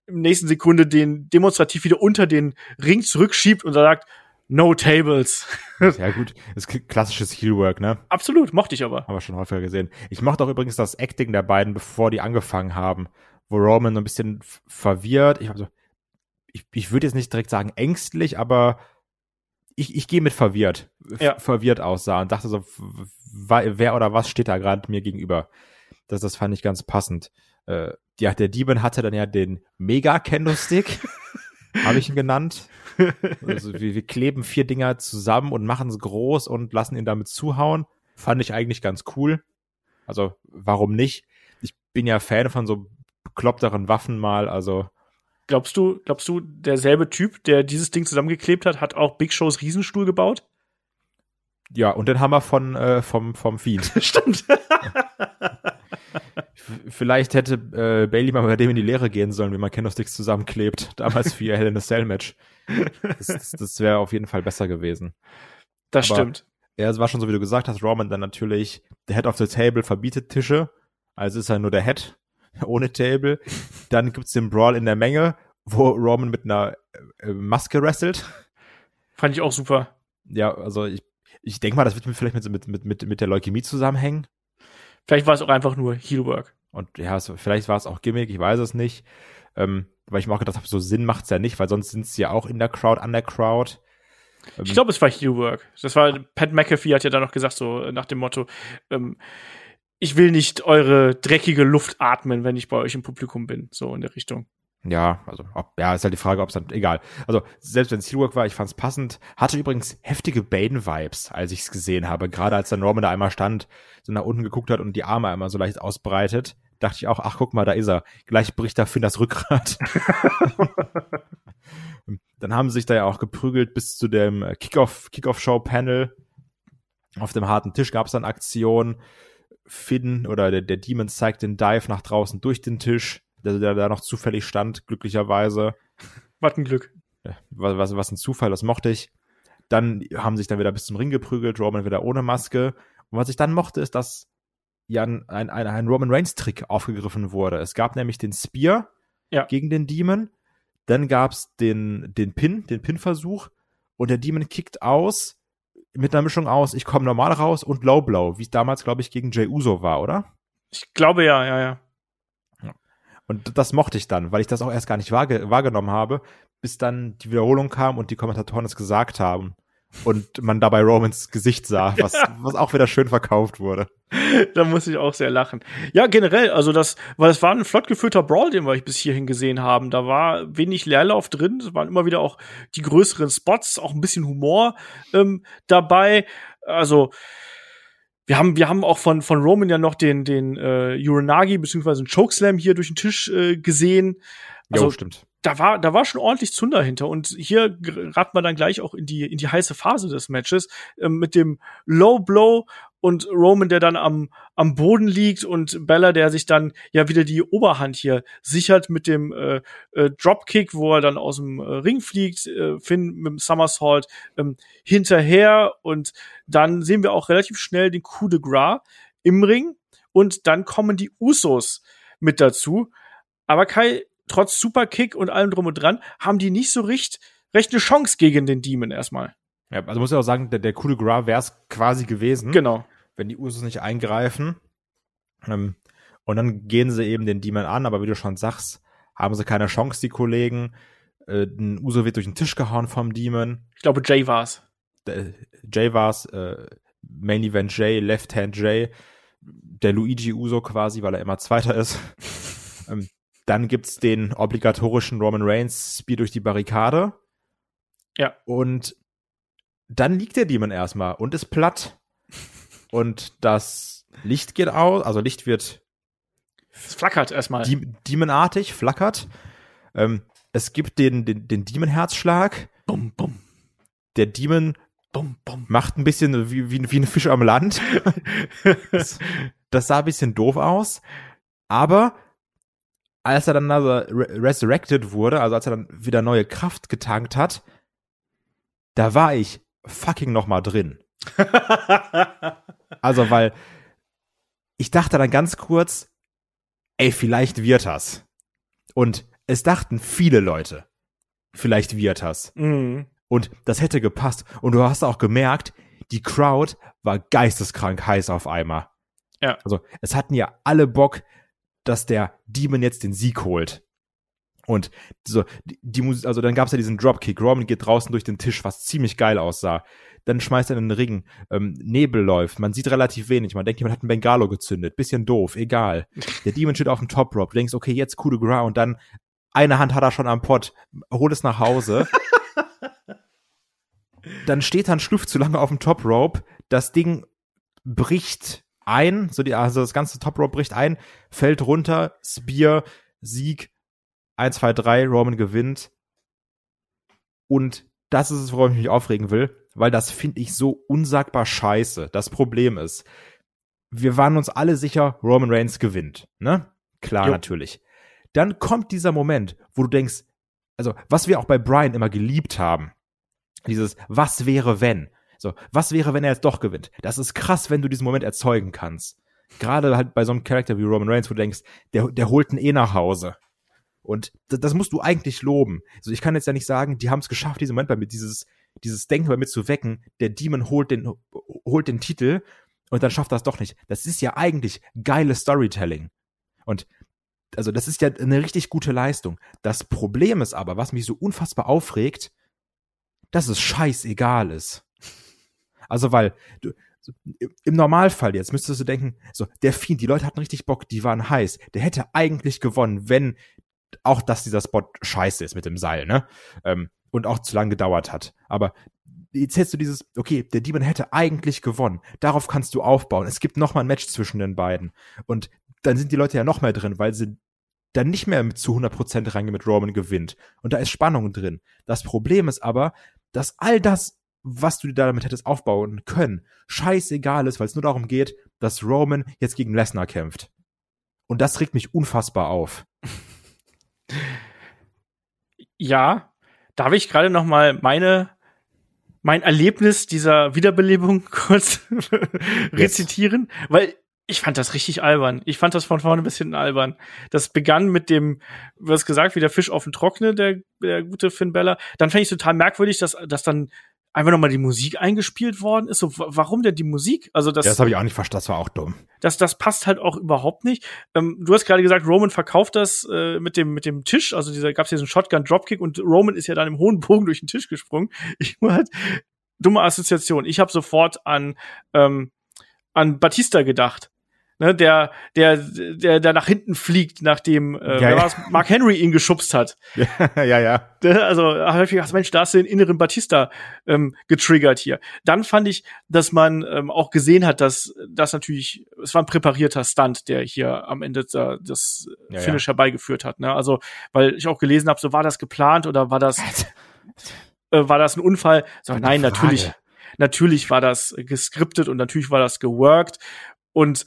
im nächsten Sekunde den demonstrativ wieder unter den Ring zurückschiebt und sagt, No Tables. ja, gut. Das ist klassisches Heelwork, ne? Absolut, mochte ich aber. Haben wir schon häufiger gesehen. Ich mochte auch übrigens das Acting der beiden, bevor die angefangen haben, wo Roman so ein bisschen verwirrt. Ich hab so, ich, ich würde jetzt nicht direkt sagen ängstlich, aber ich, ich gehe mit verwirrt, Ja. verwirrt aussah und dachte so, wer oder was steht da gerade mir gegenüber? Das, das fand ich ganz passend. Äh, ja, der Demon hatte dann ja den Mega-Kendo-Stick, habe ich ihn genannt. Also wir, wir kleben vier Dinger zusammen und machen es groß und lassen ihn damit zuhauen. Fand ich eigentlich ganz cool. Also, warum nicht? Ich bin ja Fan von so bekloppteren Waffen mal, also Glaubst du, glaubst du, derselbe Typ, der dieses Ding zusammengeklebt hat, hat auch Big Shows Riesenstuhl gebaut? ja, und den Hammer von äh, vom vom Fiend. Stimmt. Vielleicht hätte äh, Bailey mal bei dem in die Lehre gehen sollen, wie man Candlesticks zusammenklebt, damals für ihr Hell in a Cell Match. Das, das, das wäre auf jeden Fall besser gewesen. Das Aber- stimmt. Ja, es war schon so, wie du gesagt hast, Roman dann natürlich, der Head of the Table verbietet Tische, also ist er nur der Head, ohne Table. Dann gibt's den Brawl in der Menge, wo Roman mit einer äh, Maske wrestelt. Fand ich auch super. Ja, also ich, ich denke mal, das wird mir vielleicht mit, mit, mit, mit der Leukämie zusammenhängen. Vielleicht war es auch einfach nur Heelwork. Und ja, es, vielleicht war es auch Gimmick, ich weiß es nicht. Ähm, weil ich mir auch gedacht habe, so Sinn macht's ja nicht, weil sonst sind sie ja auch in der Crowd, an der Crowd. Ähm, Ich glaube, es war Heelwork. Das war, Pat McAfee hat ja da noch gesagt, so nach dem Motto, ähm, ich will nicht eure dreckige Luft atmen, wenn ich bei euch im Publikum bin. So in der Richtung. Ja, also, ob, ja, ist halt die Frage, ob es dann, egal. Also, selbst wenn es Heelwork war, ich fand's passend. Hatte übrigens heftige Bane-Vibes, als ich es gesehen habe. Gerade als dann Roman da einmal stand, so nach unten geguckt hat und die Arme einmal so leicht ausbreitet, dachte ich auch, ach, guck mal, da ist er. Gleich bricht da Finn das Rückgrat. dann haben sie sich da ja auch geprügelt bis zu dem äh, Kickoff, Kickoff-Show-Panel. Auf dem harten Tisch gab's dann Aktion. Finn oder der, der Demon zeigt den Dive nach draußen durch den Tisch, der, der da noch zufällig stand, glücklicherweise. Was ein Glück. Was, was, was ein Zufall, das mochte ich. Dann haben sich dann wieder bis zum Ring geprügelt, Roman wieder ohne Maske. Und was ich dann mochte, ist, dass ja ein, ein, ein Roman Reigns Trick aufgegriffen wurde. Es gab nämlich den Spear Ja. gegen den Demon. Dann gab's den, den Pin, den Pin-Versuch. Und der Demon kickt aus mit einer Mischung aus, ich komme normal raus und Low Blow, wie es damals, glaube ich, gegen Jay Uso war, oder? Ich glaube ja, ja, ja. Und das mochte ich dann, weil ich das auch erst gar nicht wahrge wahrgenommen habe, bis dann die Wiederholung kam und die Kommentatoren es gesagt haben. Und man dabei Romans Gesicht sah, was, was auch wieder schön verkauft wurde. da muss ich auch sehr lachen. Ja, generell, also das, weil es war ein flott geführter Brawl, den wir bis hierhin gesehen haben. Da war wenig Leerlauf drin, es waren immer wieder auch die größeren Spots, auch ein bisschen Humor ähm, dabei. Also wir haben, wir haben auch von, von Roman ja noch den, den äh, Uranagi beziehungsweise einen Chokeslam hier durch den Tisch äh, gesehen. Also jo, stimmt. da war, da war schon ordentlich Zunder hinter. Und hier geraten wir dann gleich auch in die, in die heiße Phase des Matches ähm, mit dem Low Blow und Roman, der dann am, am Boden liegt und Bella, der sich dann ja wieder die Oberhand hier sichert mit dem äh, äh, Dropkick, wo er dann aus dem äh, Ring fliegt, äh, Finn mit dem Somersault ähm, hinterher und dann sehen wir auch relativ schnell den Coup de Gras im Ring und dann kommen die Usos mit dazu. Aber Kai, trotz Superkick und allem drum und dran, haben die nicht so recht, recht eine Chance gegen den Demon erstmal. Ja, also muss ich auch sagen, der, der Coup de Gras wäre es quasi gewesen, Genau. Wenn die Usos nicht eingreifen. Ähm, und dann gehen sie eben den Demon an, aber wie du schon sagst, haben sie keine Chance, die Kollegen. Äh, ein Uso wird durch den Tisch gehauen vom Demon. Ich glaube, Jay war's. der- Jay war's, äh, Main Event Jay, Left Hand Jay, der Luigi Uso quasi, weil er immer Zweiter ist. ähm, dann gibt's den obligatorischen Roman Reigns Speed durch die Barrikade. Ja. Und dann liegt der Demon erstmal und ist platt. Und das Licht geht aus, also Licht wird Es flackert erstmal. Dem- demonartig, flackert. Ähm, es gibt den, den, den Demon-Herzschlag. Bum, bum, Der Demon bum, bum. macht ein bisschen wie, wie, wie ein Fisch am Land. das, das sah ein bisschen doof aus. Aber als er dann also re resurrected wurde, also als er dann wieder neue Kraft getankt hat, da war ich fucking noch mal drin. Also, weil ich dachte dann ganz kurz, ey, vielleicht wird das. Und es dachten viele Leute, vielleicht wird das. Mhm. Und das hätte gepasst. Und du hast auch gemerkt, die Crowd war geisteskrank heiß auf einmal. Ja. Also es hatten ja alle Bock, dass der Demon jetzt den Sieg holt. Und so, die, die Musik, also dann gab's ja diesen Dropkick. Roman geht draußen durch den Tisch, was ziemlich geil aussah. Dann schmeißt er in den Ring. Ähm, Nebel läuft. Man sieht relativ wenig. Man denkt, jemand hat einen Bengalo gezündet. Bisschen doof, egal. Der Demon steht auf dem Top Rope. Du denkst, okay, jetzt coup de gras und dann eine Hand hat er schon am Pott. Hol es nach Hause. dann steht er ein Schlüff zu lange auf dem Top Rope. Das Ding bricht ein, so die, also das ganze Top Rope bricht ein, fällt runter, Spear, Sieg, 1, 2, 3, Roman gewinnt. Und das ist es, worauf ich mich aufregen will, weil das finde ich so unsagbar scheiße. Das Problem ist, wir waren uns alle sicher, Roman Reigns gewinnt, ne? Klar, jo. natürlich. Dann kommt dieser Moment, wo du denkst, also, was wir auch bei Brian immer geliebt haben, dieses, was wäre wenn? So, was wäre, wenn er jetzt doch gewinnt? Das ist krass, wenn du diesen Moment erzeugen kannst. Gerade halt bei so einem Charakter wie Roman Reigns, wo du denkst, der, der holt ihn eh nach Hause. Und das, das musst du eigentlich loben. Also ich kann jetzt ja nicht sagen, die haben es geschafft, diesen Moment bei mir, dieses, dieses Denken bei mir zu wecken, der Demon holt den, holt den Titel und dann schafft das doch nicht. Das ist ja eigentlich geiles Storytelling. Und also das ist ja eine richtig gute Leistung. Das Problem ist aber, was mich so unfassbar aufregt, dass es scheißegal ist. Also weil du, im Normalfall jetzt müsstest du denken, so der Fiend, die Leute hatten richtig Bock, die waren heiß. Der hätte eigentlich gewonnen, wenn auch, dass dieser Spot scheiße ist mit dem Seil, ne? Ähm, und auch zu lang gedauert hat. Aber jetzt hättest du dieses, okay, der Demon hätte eigentlich gewonnen. Darauf kannst du aufbauen. Es gibt noch mal ein Match zwischen den beiden. Und dann sind die Leute ja noch mehr drin, weil sie dann nicht mehr mit zu 100% reingehen mit Roman gewinnt. Und da ist Spannung drin. Das Problem ist aber, dass all das, was du dir damit hättest aufbauen können, scheißegal ist, weil es nur darum geht, dass Roman jetzt gegen Lesnar kämpft. Und das regt mich unfassbar auf. Ja, darf ich gerade noch mal meine mein Erlebnis dieser Wiederbelebung kurz rezitieren, weil ich fand das richtig albern. Ich fand das von vorne bis hinten albern. Das begann mit dem, du hast gesagt, wie der Fisch auf dem Trockene, der, der gute Finn Bella. Dann fand ich total merkwürdig, dass, dass dann einfach nochmal die Musik eingespielt worden ist. So, warum denn die Musik? Also das, ja, das habe ich auch nicht verstanden. Das war auch dumm. Das, das passt halt auch überhaupt nicht. Ähm, du hast gerade gesagt, Roman verkauft das äh, mit dem mit dem Tisch. Also dieser gab es diesen Shotgun Dropkick und Roman ist ja dann im hohen Bogen durch den Tisch gesprungen. Ich halt dumme Assoziation. Ich habe sofort an ähm, an Batista gedacht ne, der, der, der, der nach hinten fliegt, nachdem äh, ja, ja. Mark Henry ihn geschubst hat. Ja, ja, ja. Also habe ich gedacht, Mensch, da hast du den inneren Batista ähm, getriggert hier. Dann fand ich, dass man ähm, auch gesehen hat, dass das natürlich, es war ein präparierter Stunt, der hier am Ende da, das ja, Finish herbeigeführt hat. Ne? Also, weil ich auch gelesen habe, so war das geplant oder war das äh, war das ein Unfall? So, nein, natürlich natürlich war das geskriptet und natürlich war das geworkt. Und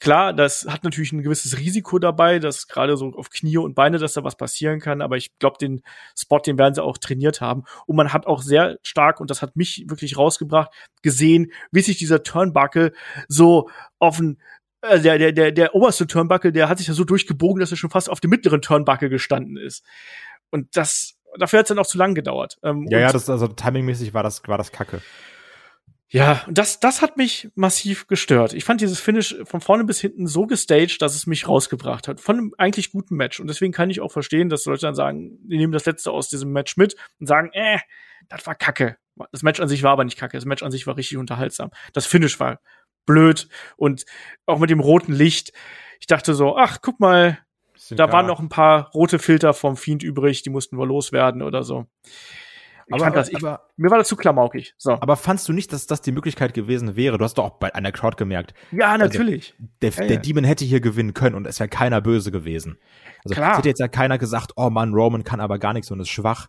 Klar, das hat natürlich ein gewisses Risiko dabei, dass gerade so auf Knie und Beine, dass da was passieren kann. Aber ich glaube, den Spot, den werden sie auch trainiert haben. Und man hat auch sehr stark, und das hat mich wirklich rausgebracht, gesehen, wie sich dieser Turnbuckle so auf ein äh, der, der, der, der oberste Turnbuckle, der hat sich ja so durchgebogen, dass er schon fast auf dem mittleren Turnbuckle gestanden ist. Und das, dafür hat es dann auch zu lang gedauert. Ähm, ja, ja, das, also timingmäßig war das, war das kacke. Ja, das, das hat mich massiv gestört. Ich fand dieses Finish von vorne bis hinten so gestaged, dass es mich rausgebracht hat. Von einem eigentlich guten Match. Und deswegen kann ich auch verstehen, dass Leute dann sagen, die nehmen das Letzte aus diesem Match mit und sagen, äh, das war kacke. Das Match an sich war aber nicht kacke. Das Match an sich war richtig unterhaltsam. Das Finish war blöd und auch mit dem roten Licht. Ich dachte so, ach, guck mal, da waren noch ein paar rote Filter vom Fiend übrig, die mussten wohl loswerden oder so. Ich aber, das, ich, aber, mir war das zu klamaukig. So. Aber fandst du nicht, dass das die Möglichkeit gewesen wäre? Du hast doch auch bei einer Crowd gemerkt. Ja, also, natürlich. Also, der, ja, der ja. Demon hätte hier gewinnen können und es wäre keiner böse gewesen. Also Klar. es hätte jetzt ja keiner gesagt, oh Mann, Roman kann aber gar nichts und ist schwach.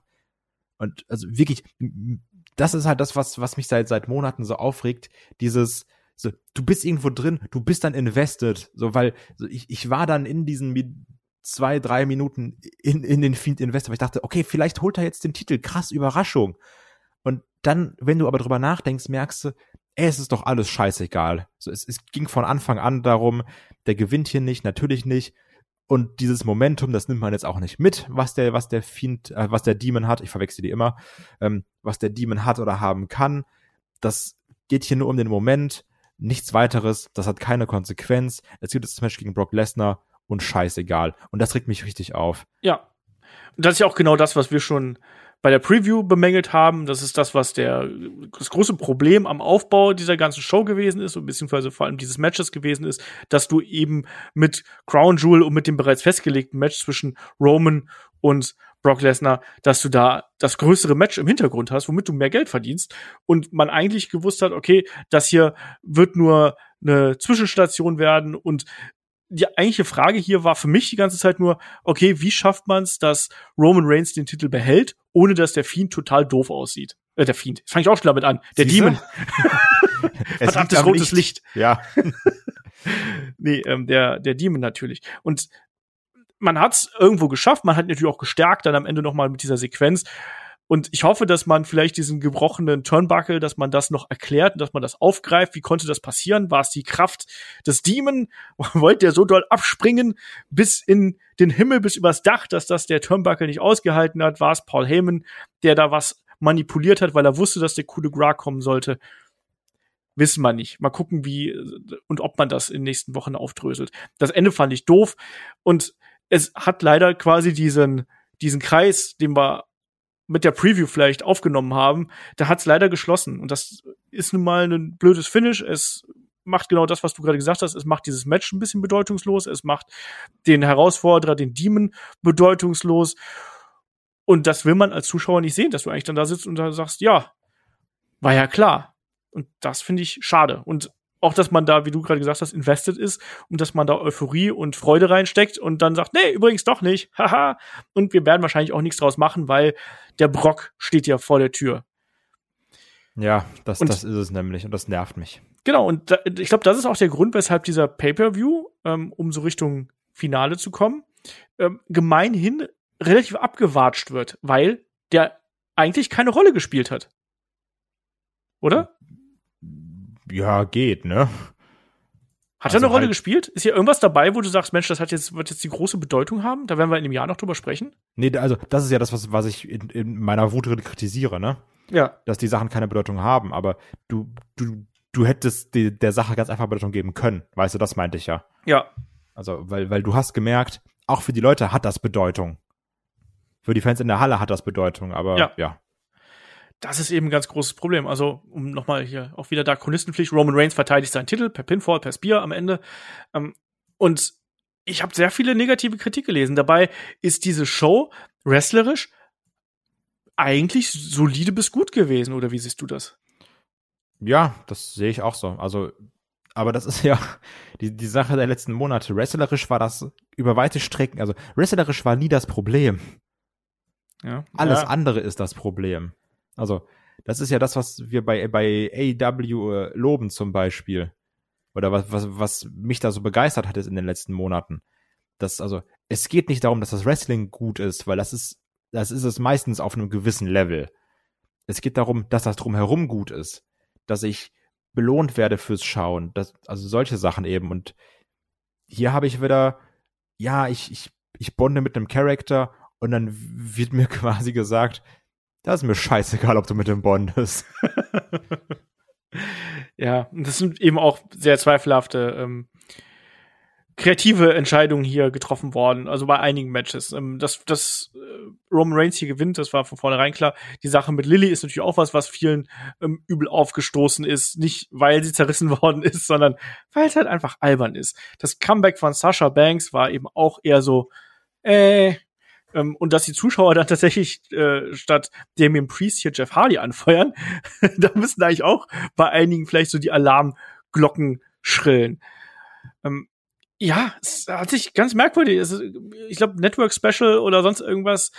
Und also wirklich, das ist halt das, was, was mich seit, seit Monaten so aufregt. Dieses, so, du bist irgendwo drin, du bist dann invested. So, weil so, ich, ich war dann in diesen zwei, drei Minuten in, in den Fiend Investor, weil ich dachte, okay, vielleicht holt er jetzt den Titel, krass, Überraschung. Und dann, wenn du aber drüber nachdenkst, merkst du, ey, es ist doch alles scheißegal. So, es, es ging von Anfang an darum, der gewinnt hier nicht, natürlich nicht. Und dieses Momentum, das nimmt man jetzt auch nicht mit, was der, was der Fiend, äh, was der Demon hat. Ich verwechsel die immer, ähm, was der Demon hat oder haben kann. Das geht hier nur um den Moment, nichts weiteres. Das hat keine Konsequenz. Es gibt das Match gegen Brock Lesnar und scheißegal. Und das regt mich richtig auf. Ja. Und das ist ja auch genau das, was wir schon bei der Preview bemängelt haben. Das ist das, was der, das große Problem am Aufbau dieser ganzen Show gewesen ist, und beziehungsweise vor allem dieses Matches gewesen ist, dass du eben mit Crown Jewel und mit dem bereits festgelegten Match zwischen Roman und Brock Lesnar, dass du da das größere Match im Hintergrund hast, womit du mehr Geld verdienst und man eigentlich gewusst hat, okay, das hier wird nur eine Zwischenstation werden und die eigentliche Frage hier war für mich die ganze Zeit nur, okay, wie schafft man es, dass Roman Reigns den Titel behält, ohne dass der Fiend total doof aussieht? Äh, der Fiend. Fange ich auch schon damit an. Der Siehste? Demon. Verdammtes rotes Licht. Ja. nee, ähm, der, der Demon natürlich. Und man hat es irgendwo geschafft, man hat natürlich auch gestärkt dann am Ende noch mal mit dieser Sequenz. Und ich hoffe, dass man vielleicht diesen gebrochenen Turnbuckle, dass man das noch erklärt und dass man das aufgreift. Wie konnte das passieren? War es die Kraft des Demon? Wollte der so doll abspringen bis in den Himmel, bis übers Dach, dass das der Turnbuckle nicht ausgehalten hat? War es Paul Heyman, der da was manipuliert hat, weil er wusste, dass der Coup de Gras kommen sollte? Wissen wir nicht. Mal gucken, wie und ob man das in den nächsten Wochen aufdröselt. Das Ende fand ich doof und es hat leider quasi diesen, diesen Kreis, den wir mit der Preview vielleicht aufgenommen haben, da hat's leider geschlossen. Und das ist nun mal ein blödes Finish. Es macht genau das, was du gerade gesagt hast. Es macht dieses Match ein bisschen bedeutungslos. Es macht den Herausforderer, den Demon, bedeutungslos. Und das will man als Zuschauer nicht sehen, dass du eigentlich dann da sitzt und da sagst, ja, war ja klar. Und das finde ich schade. Und auch, dass man da, wie du gerade gesagt hast, invested ist und dass man da Euphorie und Freude reinsteckt und dann sagt, nee, übrigens doch nicht, haha. und wir werden wahrscheinlich auch nichts draus machen, weil der Brock steht ja vor der Tür. Ja, das, Und- das ist es nämlich und das nervt mich. Genau, und da, ich glaube, das ist auch der Grund, weshalb dieser Pay-Per-View, ähm, um so Richtung Finale zu kommen, ähm, gemeinhin relativ abgewatscht wird, weil der eigentlich keine Rolle gespielt hat. Oder? Ja, geht, ne? Hat Also er eine Rolle halt- gespielt? Ist hier irgendwas dabei, wo du sagst, Mensch, das hat jetzt, wird jetzt die große Bedeutung haben? Da werden wir in einem Jahr noch drüber sprechen. Nee, also das ist ja das, was, was ich in, in meiner Wut kritisiere, ne? Ja. Dass die Sachen keine Bedeutung haben, aber du, du, du hättest die, der Sache ganz einfach Bedeutung geben können. Weißt du, das meinte ich ja. Ja. Also, weil, weil du hast gemerkt, auch für die Leute hat das Bedeutung. Für die Fans in der Halle hat das Bedeutung, aber Ja. ja. Das ist eben ein ganz großes Problem. Also, um nochmal hier auch wieder da Chronistenpflicht. Roman Reigns verteidigt seinen Titel per Pinfall, per Spear am Ende. Ähm, und ich habe sehr viele negative Kritik gelesen. Dabei ist diese Show wrestlerisch eigentlich solide bis gut gewesen. Oder wie siehst du das? Ja, das sehe ich auch so. Also, aber das ist ja die, die Sache der letzten Monate. Wrestlerisch war das über weite Strecken, also wrestlerisch war nie das Problem. Ja. Alles ja. andere ist das Problem. Also, das ist ja das, was wir bei, bei AEW äh, loben zum Beispiel. Oder was, was, was mich da so begeistert hat jetzt in den letzten Monaten. Das, also, es geht nicht darum, dass das Wrestling gut ist, weil das ist, das ist es meistens auf einem gewissen Level. Es geht darum, dass das drumherum gut ist. Dass ich belohnt werde fürs Schauen. Das, also solche Sachen eben. Und hier habe ich wieder, ja, ich, ich, ich bonde mit einem Charakter und dann wird mir quasi gesagt, das ist mir scheißegal, ob du mit dem bondest. Ja, und das sind eben auch sehr zweifelhafte ähm, kreative Entscheidungen hier getroffen worden, also bei einigen Matches. Ähm, dass dass äh, Roman Reigns hier gewinnt, das war von vornherein klar. Die Sache mit Lilly ist natürlich auch was, was vielen ähm, übel aufgestoßen ist. Nicht, weil sie zerrissen worden ist, sondern weil es halt einfach albern ist. Das Comeback von Sasha Banks war eben auch eher so, äh, ähm, und dass die Zuschauer dann tatsächlich äh, statt Damien Priest hier Jeff Hardy anfeuern, da müssen eigentlich auch bei einigen vielleicht so die Alarmglocken schrillen. Ähm, ja, es hat sich ganz merkwürdig. Ist, ich glaube, Network Special oder sonst irgendwas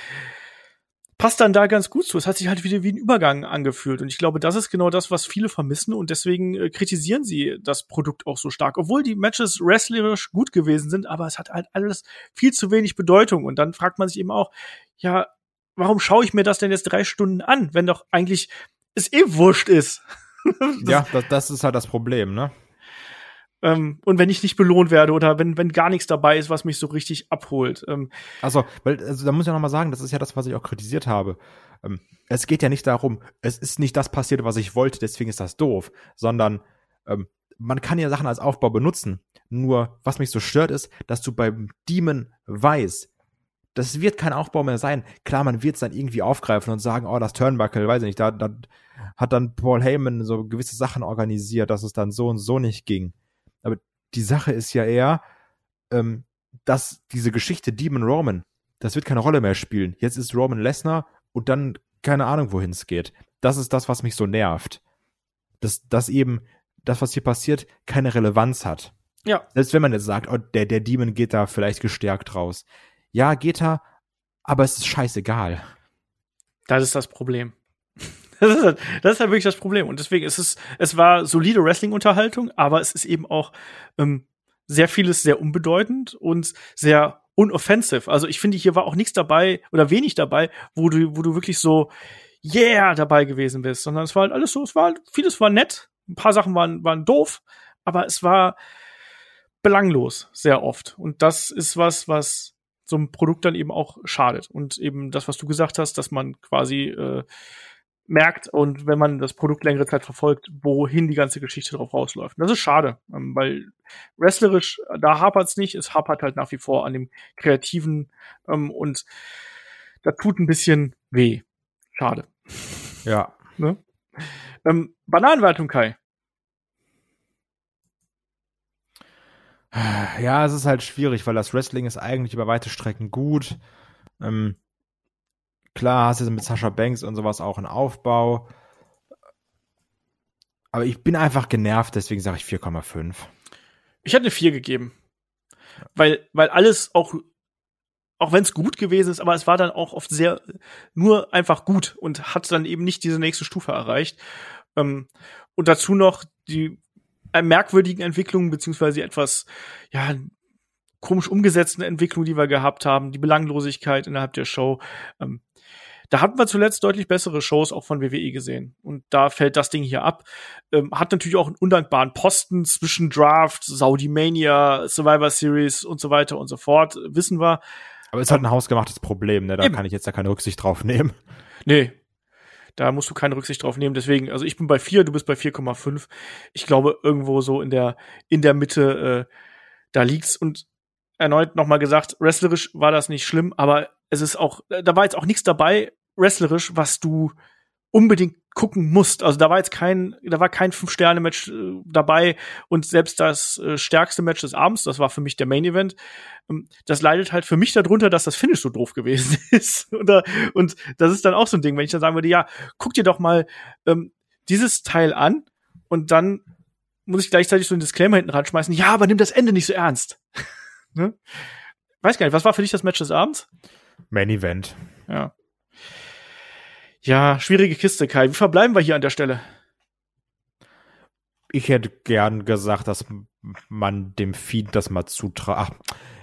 passt dann da ganz gut zu. Es hat sich halt wieder wie ein Übergang angefühlt. Und ich glaube, das ist genau das, was viele vermissen. Und deswegen äh, kritisieren sie das Produkt auch so stark. Obwohl die Matches wrestlerisch gut gewesen sind, aber es hat halt alles viel zu wenig Bedeutung. Und dann fragt man sich eben auch, ja, warum schaue ich mir das denn jetzt drei Stunden an, wenn doch eigentlich es eh wurscht ist? Das- ja, das, das ist halt das Problem, ne? Ähm, und wenn ich nicht belohnt werde oder wenn, wenn gar nichts dabei ist, was mich so richtig abholt. Ähm, Also, weil, also da muss ich ja noch mal sagen, das ist ja das, was ich auch kritisiert habe. Ähm, es geht ja nicht darum, es ist nicht das passiert, was ich wollte, deswegen ist das doof, sondern ähm, man kann ja Sachen als Aufbau benutzen. Nur, was mich so stört, ist, dass du beim Demon weiß, das wird kein Aufbau mehr sein. Klar, man wird es dann irgendwie aufgreifen und sagen, oh, das Turnbuckle, weiß ich nicht, da, da hat dann Paul Heyman so gewisse Sachen organisiert, dass es dann so und so nicht ging. Die Sache ist ja eher, ähm, dass diese Geschichte Demon Roman, das wird keine Rolle mehr spielen. Jetzt ist Roman Lesnar und dann keine Ahnung, wohin es geht. Das ist das, was mich so nervt. Dass, dass eben das, was hier passiert, keine Relevanz hat. Ja. Selbst wenn man jetzt sagt, oh, der, der Demon geht da vielleicht gestärkt raus. Ja, geht er, aber es ist scheißegal. Das ist das Problem. Das ist, halt, das ist halt wirklich das Problem. Und deswegen ist es, es war solide Wrestling-Unterhaltung, aber es ist eben auch ähm, sehr vieles sehr unbedeutend und sehr unoffensive. Also ich finde, hier war auch nichts dabei oder wenig dabei, wo du, wo du wirklich so, yeah, dabei gewesen bist, sondern es war halt alles so, es war, vieles war nett, ein paar Sachen waren, waren doof, aber es war belanglos sehr oft. Und das ist was, was so ein Produkt dann eben auch schadet. Und eben das, was du gesagt hast, dass man quasi äh, merkt und wenn man das Produkt längere Zeit verfolgt, wohin die ganze Geschichte drauf rausläuft. Und das ist schade, ähm, weil wrestlerisch, da hapert es nicht, es hapert halt nach wie vor an dem Kreativen ähm, und da tut ein bisschen weh. Schade. Ja. Ne? Ähm, Bananenwertung, Kai. Ja, es ist halt schwierig, weil das Wrestling ist eigentlich über weite Strecken gut. Ähm, Klar hast du mit Sascha Banks und sowas auch einen Aufbau. Aber ich bin einfach genervt, deswegen sage ich 4,5. Ich hätte eine 4 gegeben. Weil, weil alles auch, auch wenn es gut gewesen ist, aber es war dann auch oft sehr, nur einfach gut und hat dann eben nicht diese nächste Stufe erreicht. Ähm, und dazu noch die merkwürdigen Entwicklungen, beziehungsweise etwas, ja, komisch umgesetzten Entwicklungen, die wir gehabt haben, die Belanglosigkeit innerhalb der Show. Ähm, da hatten wir zuletzt deutlich bessere Shows auch von WWE gesehen. Und da fällt das Ding hier ab. Ähm, hat natürlich auch einen undankbaren Posten zwischen Draft, Saudi Mania, Survivor Series und so weiter und so fort. Wissen wir. Aber es ist halt ein hausgemachtes Problem, ne? Da eben. kann ich jetzt ja keine Rücksicht drauf nehmen. Nee, da musst du keine Rücksicht drauf nehmen. Deswegen, also ich bin bei 4, du bist bei 4,5. Ich glaube, irgendwo so in der, in der Mitte, äh, da liegt's. Und erneut nochmal gesagt, wrestlerisch war das nicht schlimm, aber es ist auch, da war jetzt auch nichts dabei, wrestlerisch, was du unbedingt gucken musst. Also da war jetzt kein, da war kein Fünf-Sterne-Match äh, dabei und selbst das äh, stärkste Match des Abends, das war für mich der Main-Event, ähm, das leidet halt für mich darunter, dass das Finish so doof gewesen ist. und, da, und das ist dann auch so ein Ding, wenn ich dann sagen würde, ja, guck dir doch mal ähm, dieses Teil an und dann muss ich gleichzeitig so einen Disclaimer hinten ranschmeißen, ja, aber nimm das Ende nicht so ernst. ne? Weiß gar nicht, was war für dich das Match des Abends? Main Event. Ja. Ja, schwierige Kiste, Kai. Wie verbleiben wir hier an der Stelle? Ich hätte gern gesagt, dass man dem Feed das mal zutraut.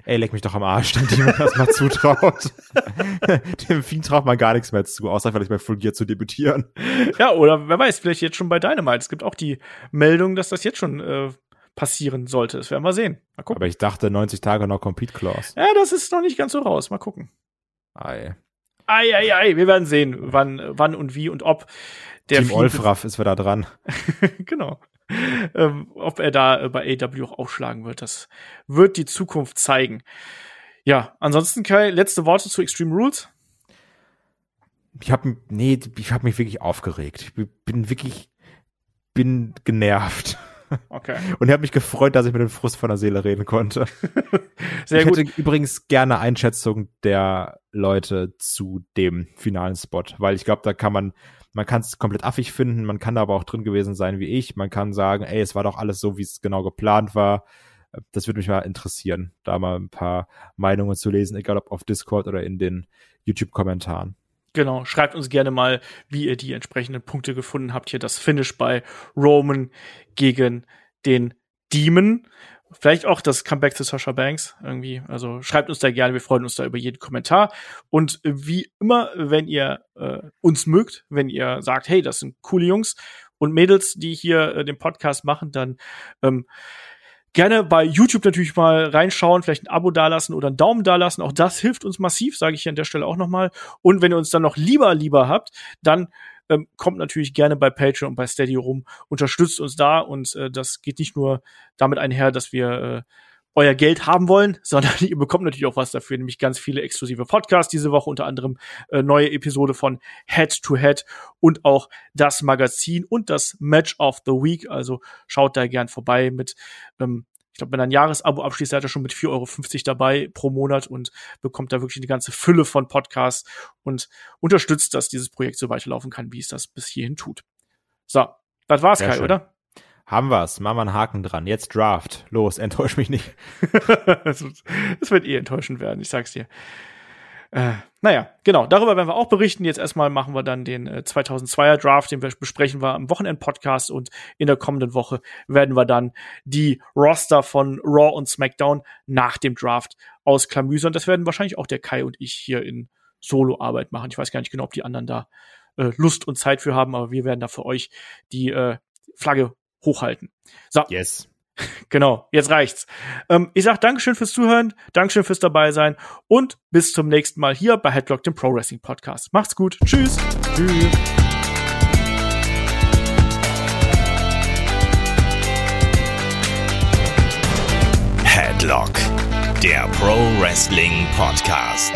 Ey, leck mich doch am Arsch, dem Team das mal zutraut. dem Feed traut man gar nichts mehr zu, außer vielleicht bei Full Gear zu debütieren. Ja, oder wer weiß, vielleicht jetzt schon bei Dynamite. Es gibt auch die Meldung, dass das jetzt schon äh, passieren sollte. Das werden wir sehen. Mal gucken. Aber ich dachte 90 Tage noch Compete Clause. Ja, das ist noch nicht ganz so raus. Mal gucken. Ei. Ei, ei, ei, wir werden sehen, wann, wann und wie und ob der Team Olfraff ist wieder dran. genau. Ähm, ob er da äh, bei AW auch aufschlagen wird, das wird die Zukunft zeigen. Ja, ansonsten Kai, letzte Worte zu Extreme Rules. Ich habe nee, ich habe mich wirklich aufgeregt. Ich bin wirklich bin genervt. Okay. Und ich habe mich gefreut, dass ich mit dem Frust von der Seele reden konnte. Sehr ich gut. hätte übrigens gerne Einschätzung der Leute zu dem finalen Spot, weil ich glaube, da kann man, man kann es komplett affig finden, man kann da aber auch drin gewesen sein wie ich. Man kann sagen, ey, es war doch alles so, wie es genau geplant war. Das würde mich mal interessieren, da mal ein paar Meinungen zu lesen, egal ob auf Discord oder in den YouTube-Kommentaren. Genau, schreibt uns gerne mal, wie ihr die entsprechenden Punkte gefunden habt. Hier das Finish bei Roman gegen den Demon. Vielleicht auch das Comeback zu Sasha Banks irgendwie. Also schreibt uns da gerne, wir freuen uns da über jeden Kommentar. Und wie immer, wenn ihr äh, uns mögt, wenn ihr sagt, hey, das sind coole Jungs und Mädels, die hier äh, den Podcast machen, dann ähm, Gerne bei YouTube natürlich mal reinschauen, vielleicht ein Abo dalassen oder einen Daumen dalassen. Auch das hilft uns massiv, sage ich hier an der Stelle auch nochmal. Und wenn ihr uns dann noch lieber, lieber habt, dann ähm, kommt natürlich gerne bei Patreon und bei Steady rum, unterstützt uns da und äh, das geht nicht nur damit einher, dass wir äh, euer Geld haben wollen, sondern ihr bekommt natürlich auch was dafür, nämlich ganz viele exklusive Podcasts diese Woche, unter anderem äh, neue Episode von Head to Head und auch das Magazin und das Match of the Week. Also schaut da gern vorbei mit ähm, ich glaube, wenn er ein Jahresabo abschließt, seid ihr schon mit 4,50 Euro dabei pro Monat und bekommt da wirklich eine ganze Fülle von Podcasts und unterstützt, dass dieses Projekt so weiterlaufen kann, wie es das bis hierhin tut. So, das war's, Sehr Kai, schön. oder? Haben wir's. Machen wir einen Haken dran. Jetzt Draft. Los, enttäusch mich nicht. das wird eh enttäuschend werden, ich sag's dir. Äh, naja, genau, darüber werden wir auch berichten. Jetzt erstmal machen wir dann den äh, 2002er Draft, den wir besprechen wir am Wochenend-Podcast und in der kommenden Woche werden wir dann die Roster von Raw und SmackDown nach dem Draft ausklamüsern. Das werden wahrscheinlich auch der Kai und ich hier in Solo-Arbeit machen. Ich weiß gar nicht genau, ob die anderen da äh, Lust und Zeit für haben, aber wir werden da für euch die äh, Flagge hochhalten. So. Yes. Genau, jetzt reicht's. Ähm, ich sag Dankeschön fürs Zuhören, Dankeschön fürs dabei sein und bis zum nächsten Mal hier bei Headlock, dem Pro Wrestling Podcast. Macht's gut. Tschüss. Tschüss. Headlock, der Pro Wrestling Podcast.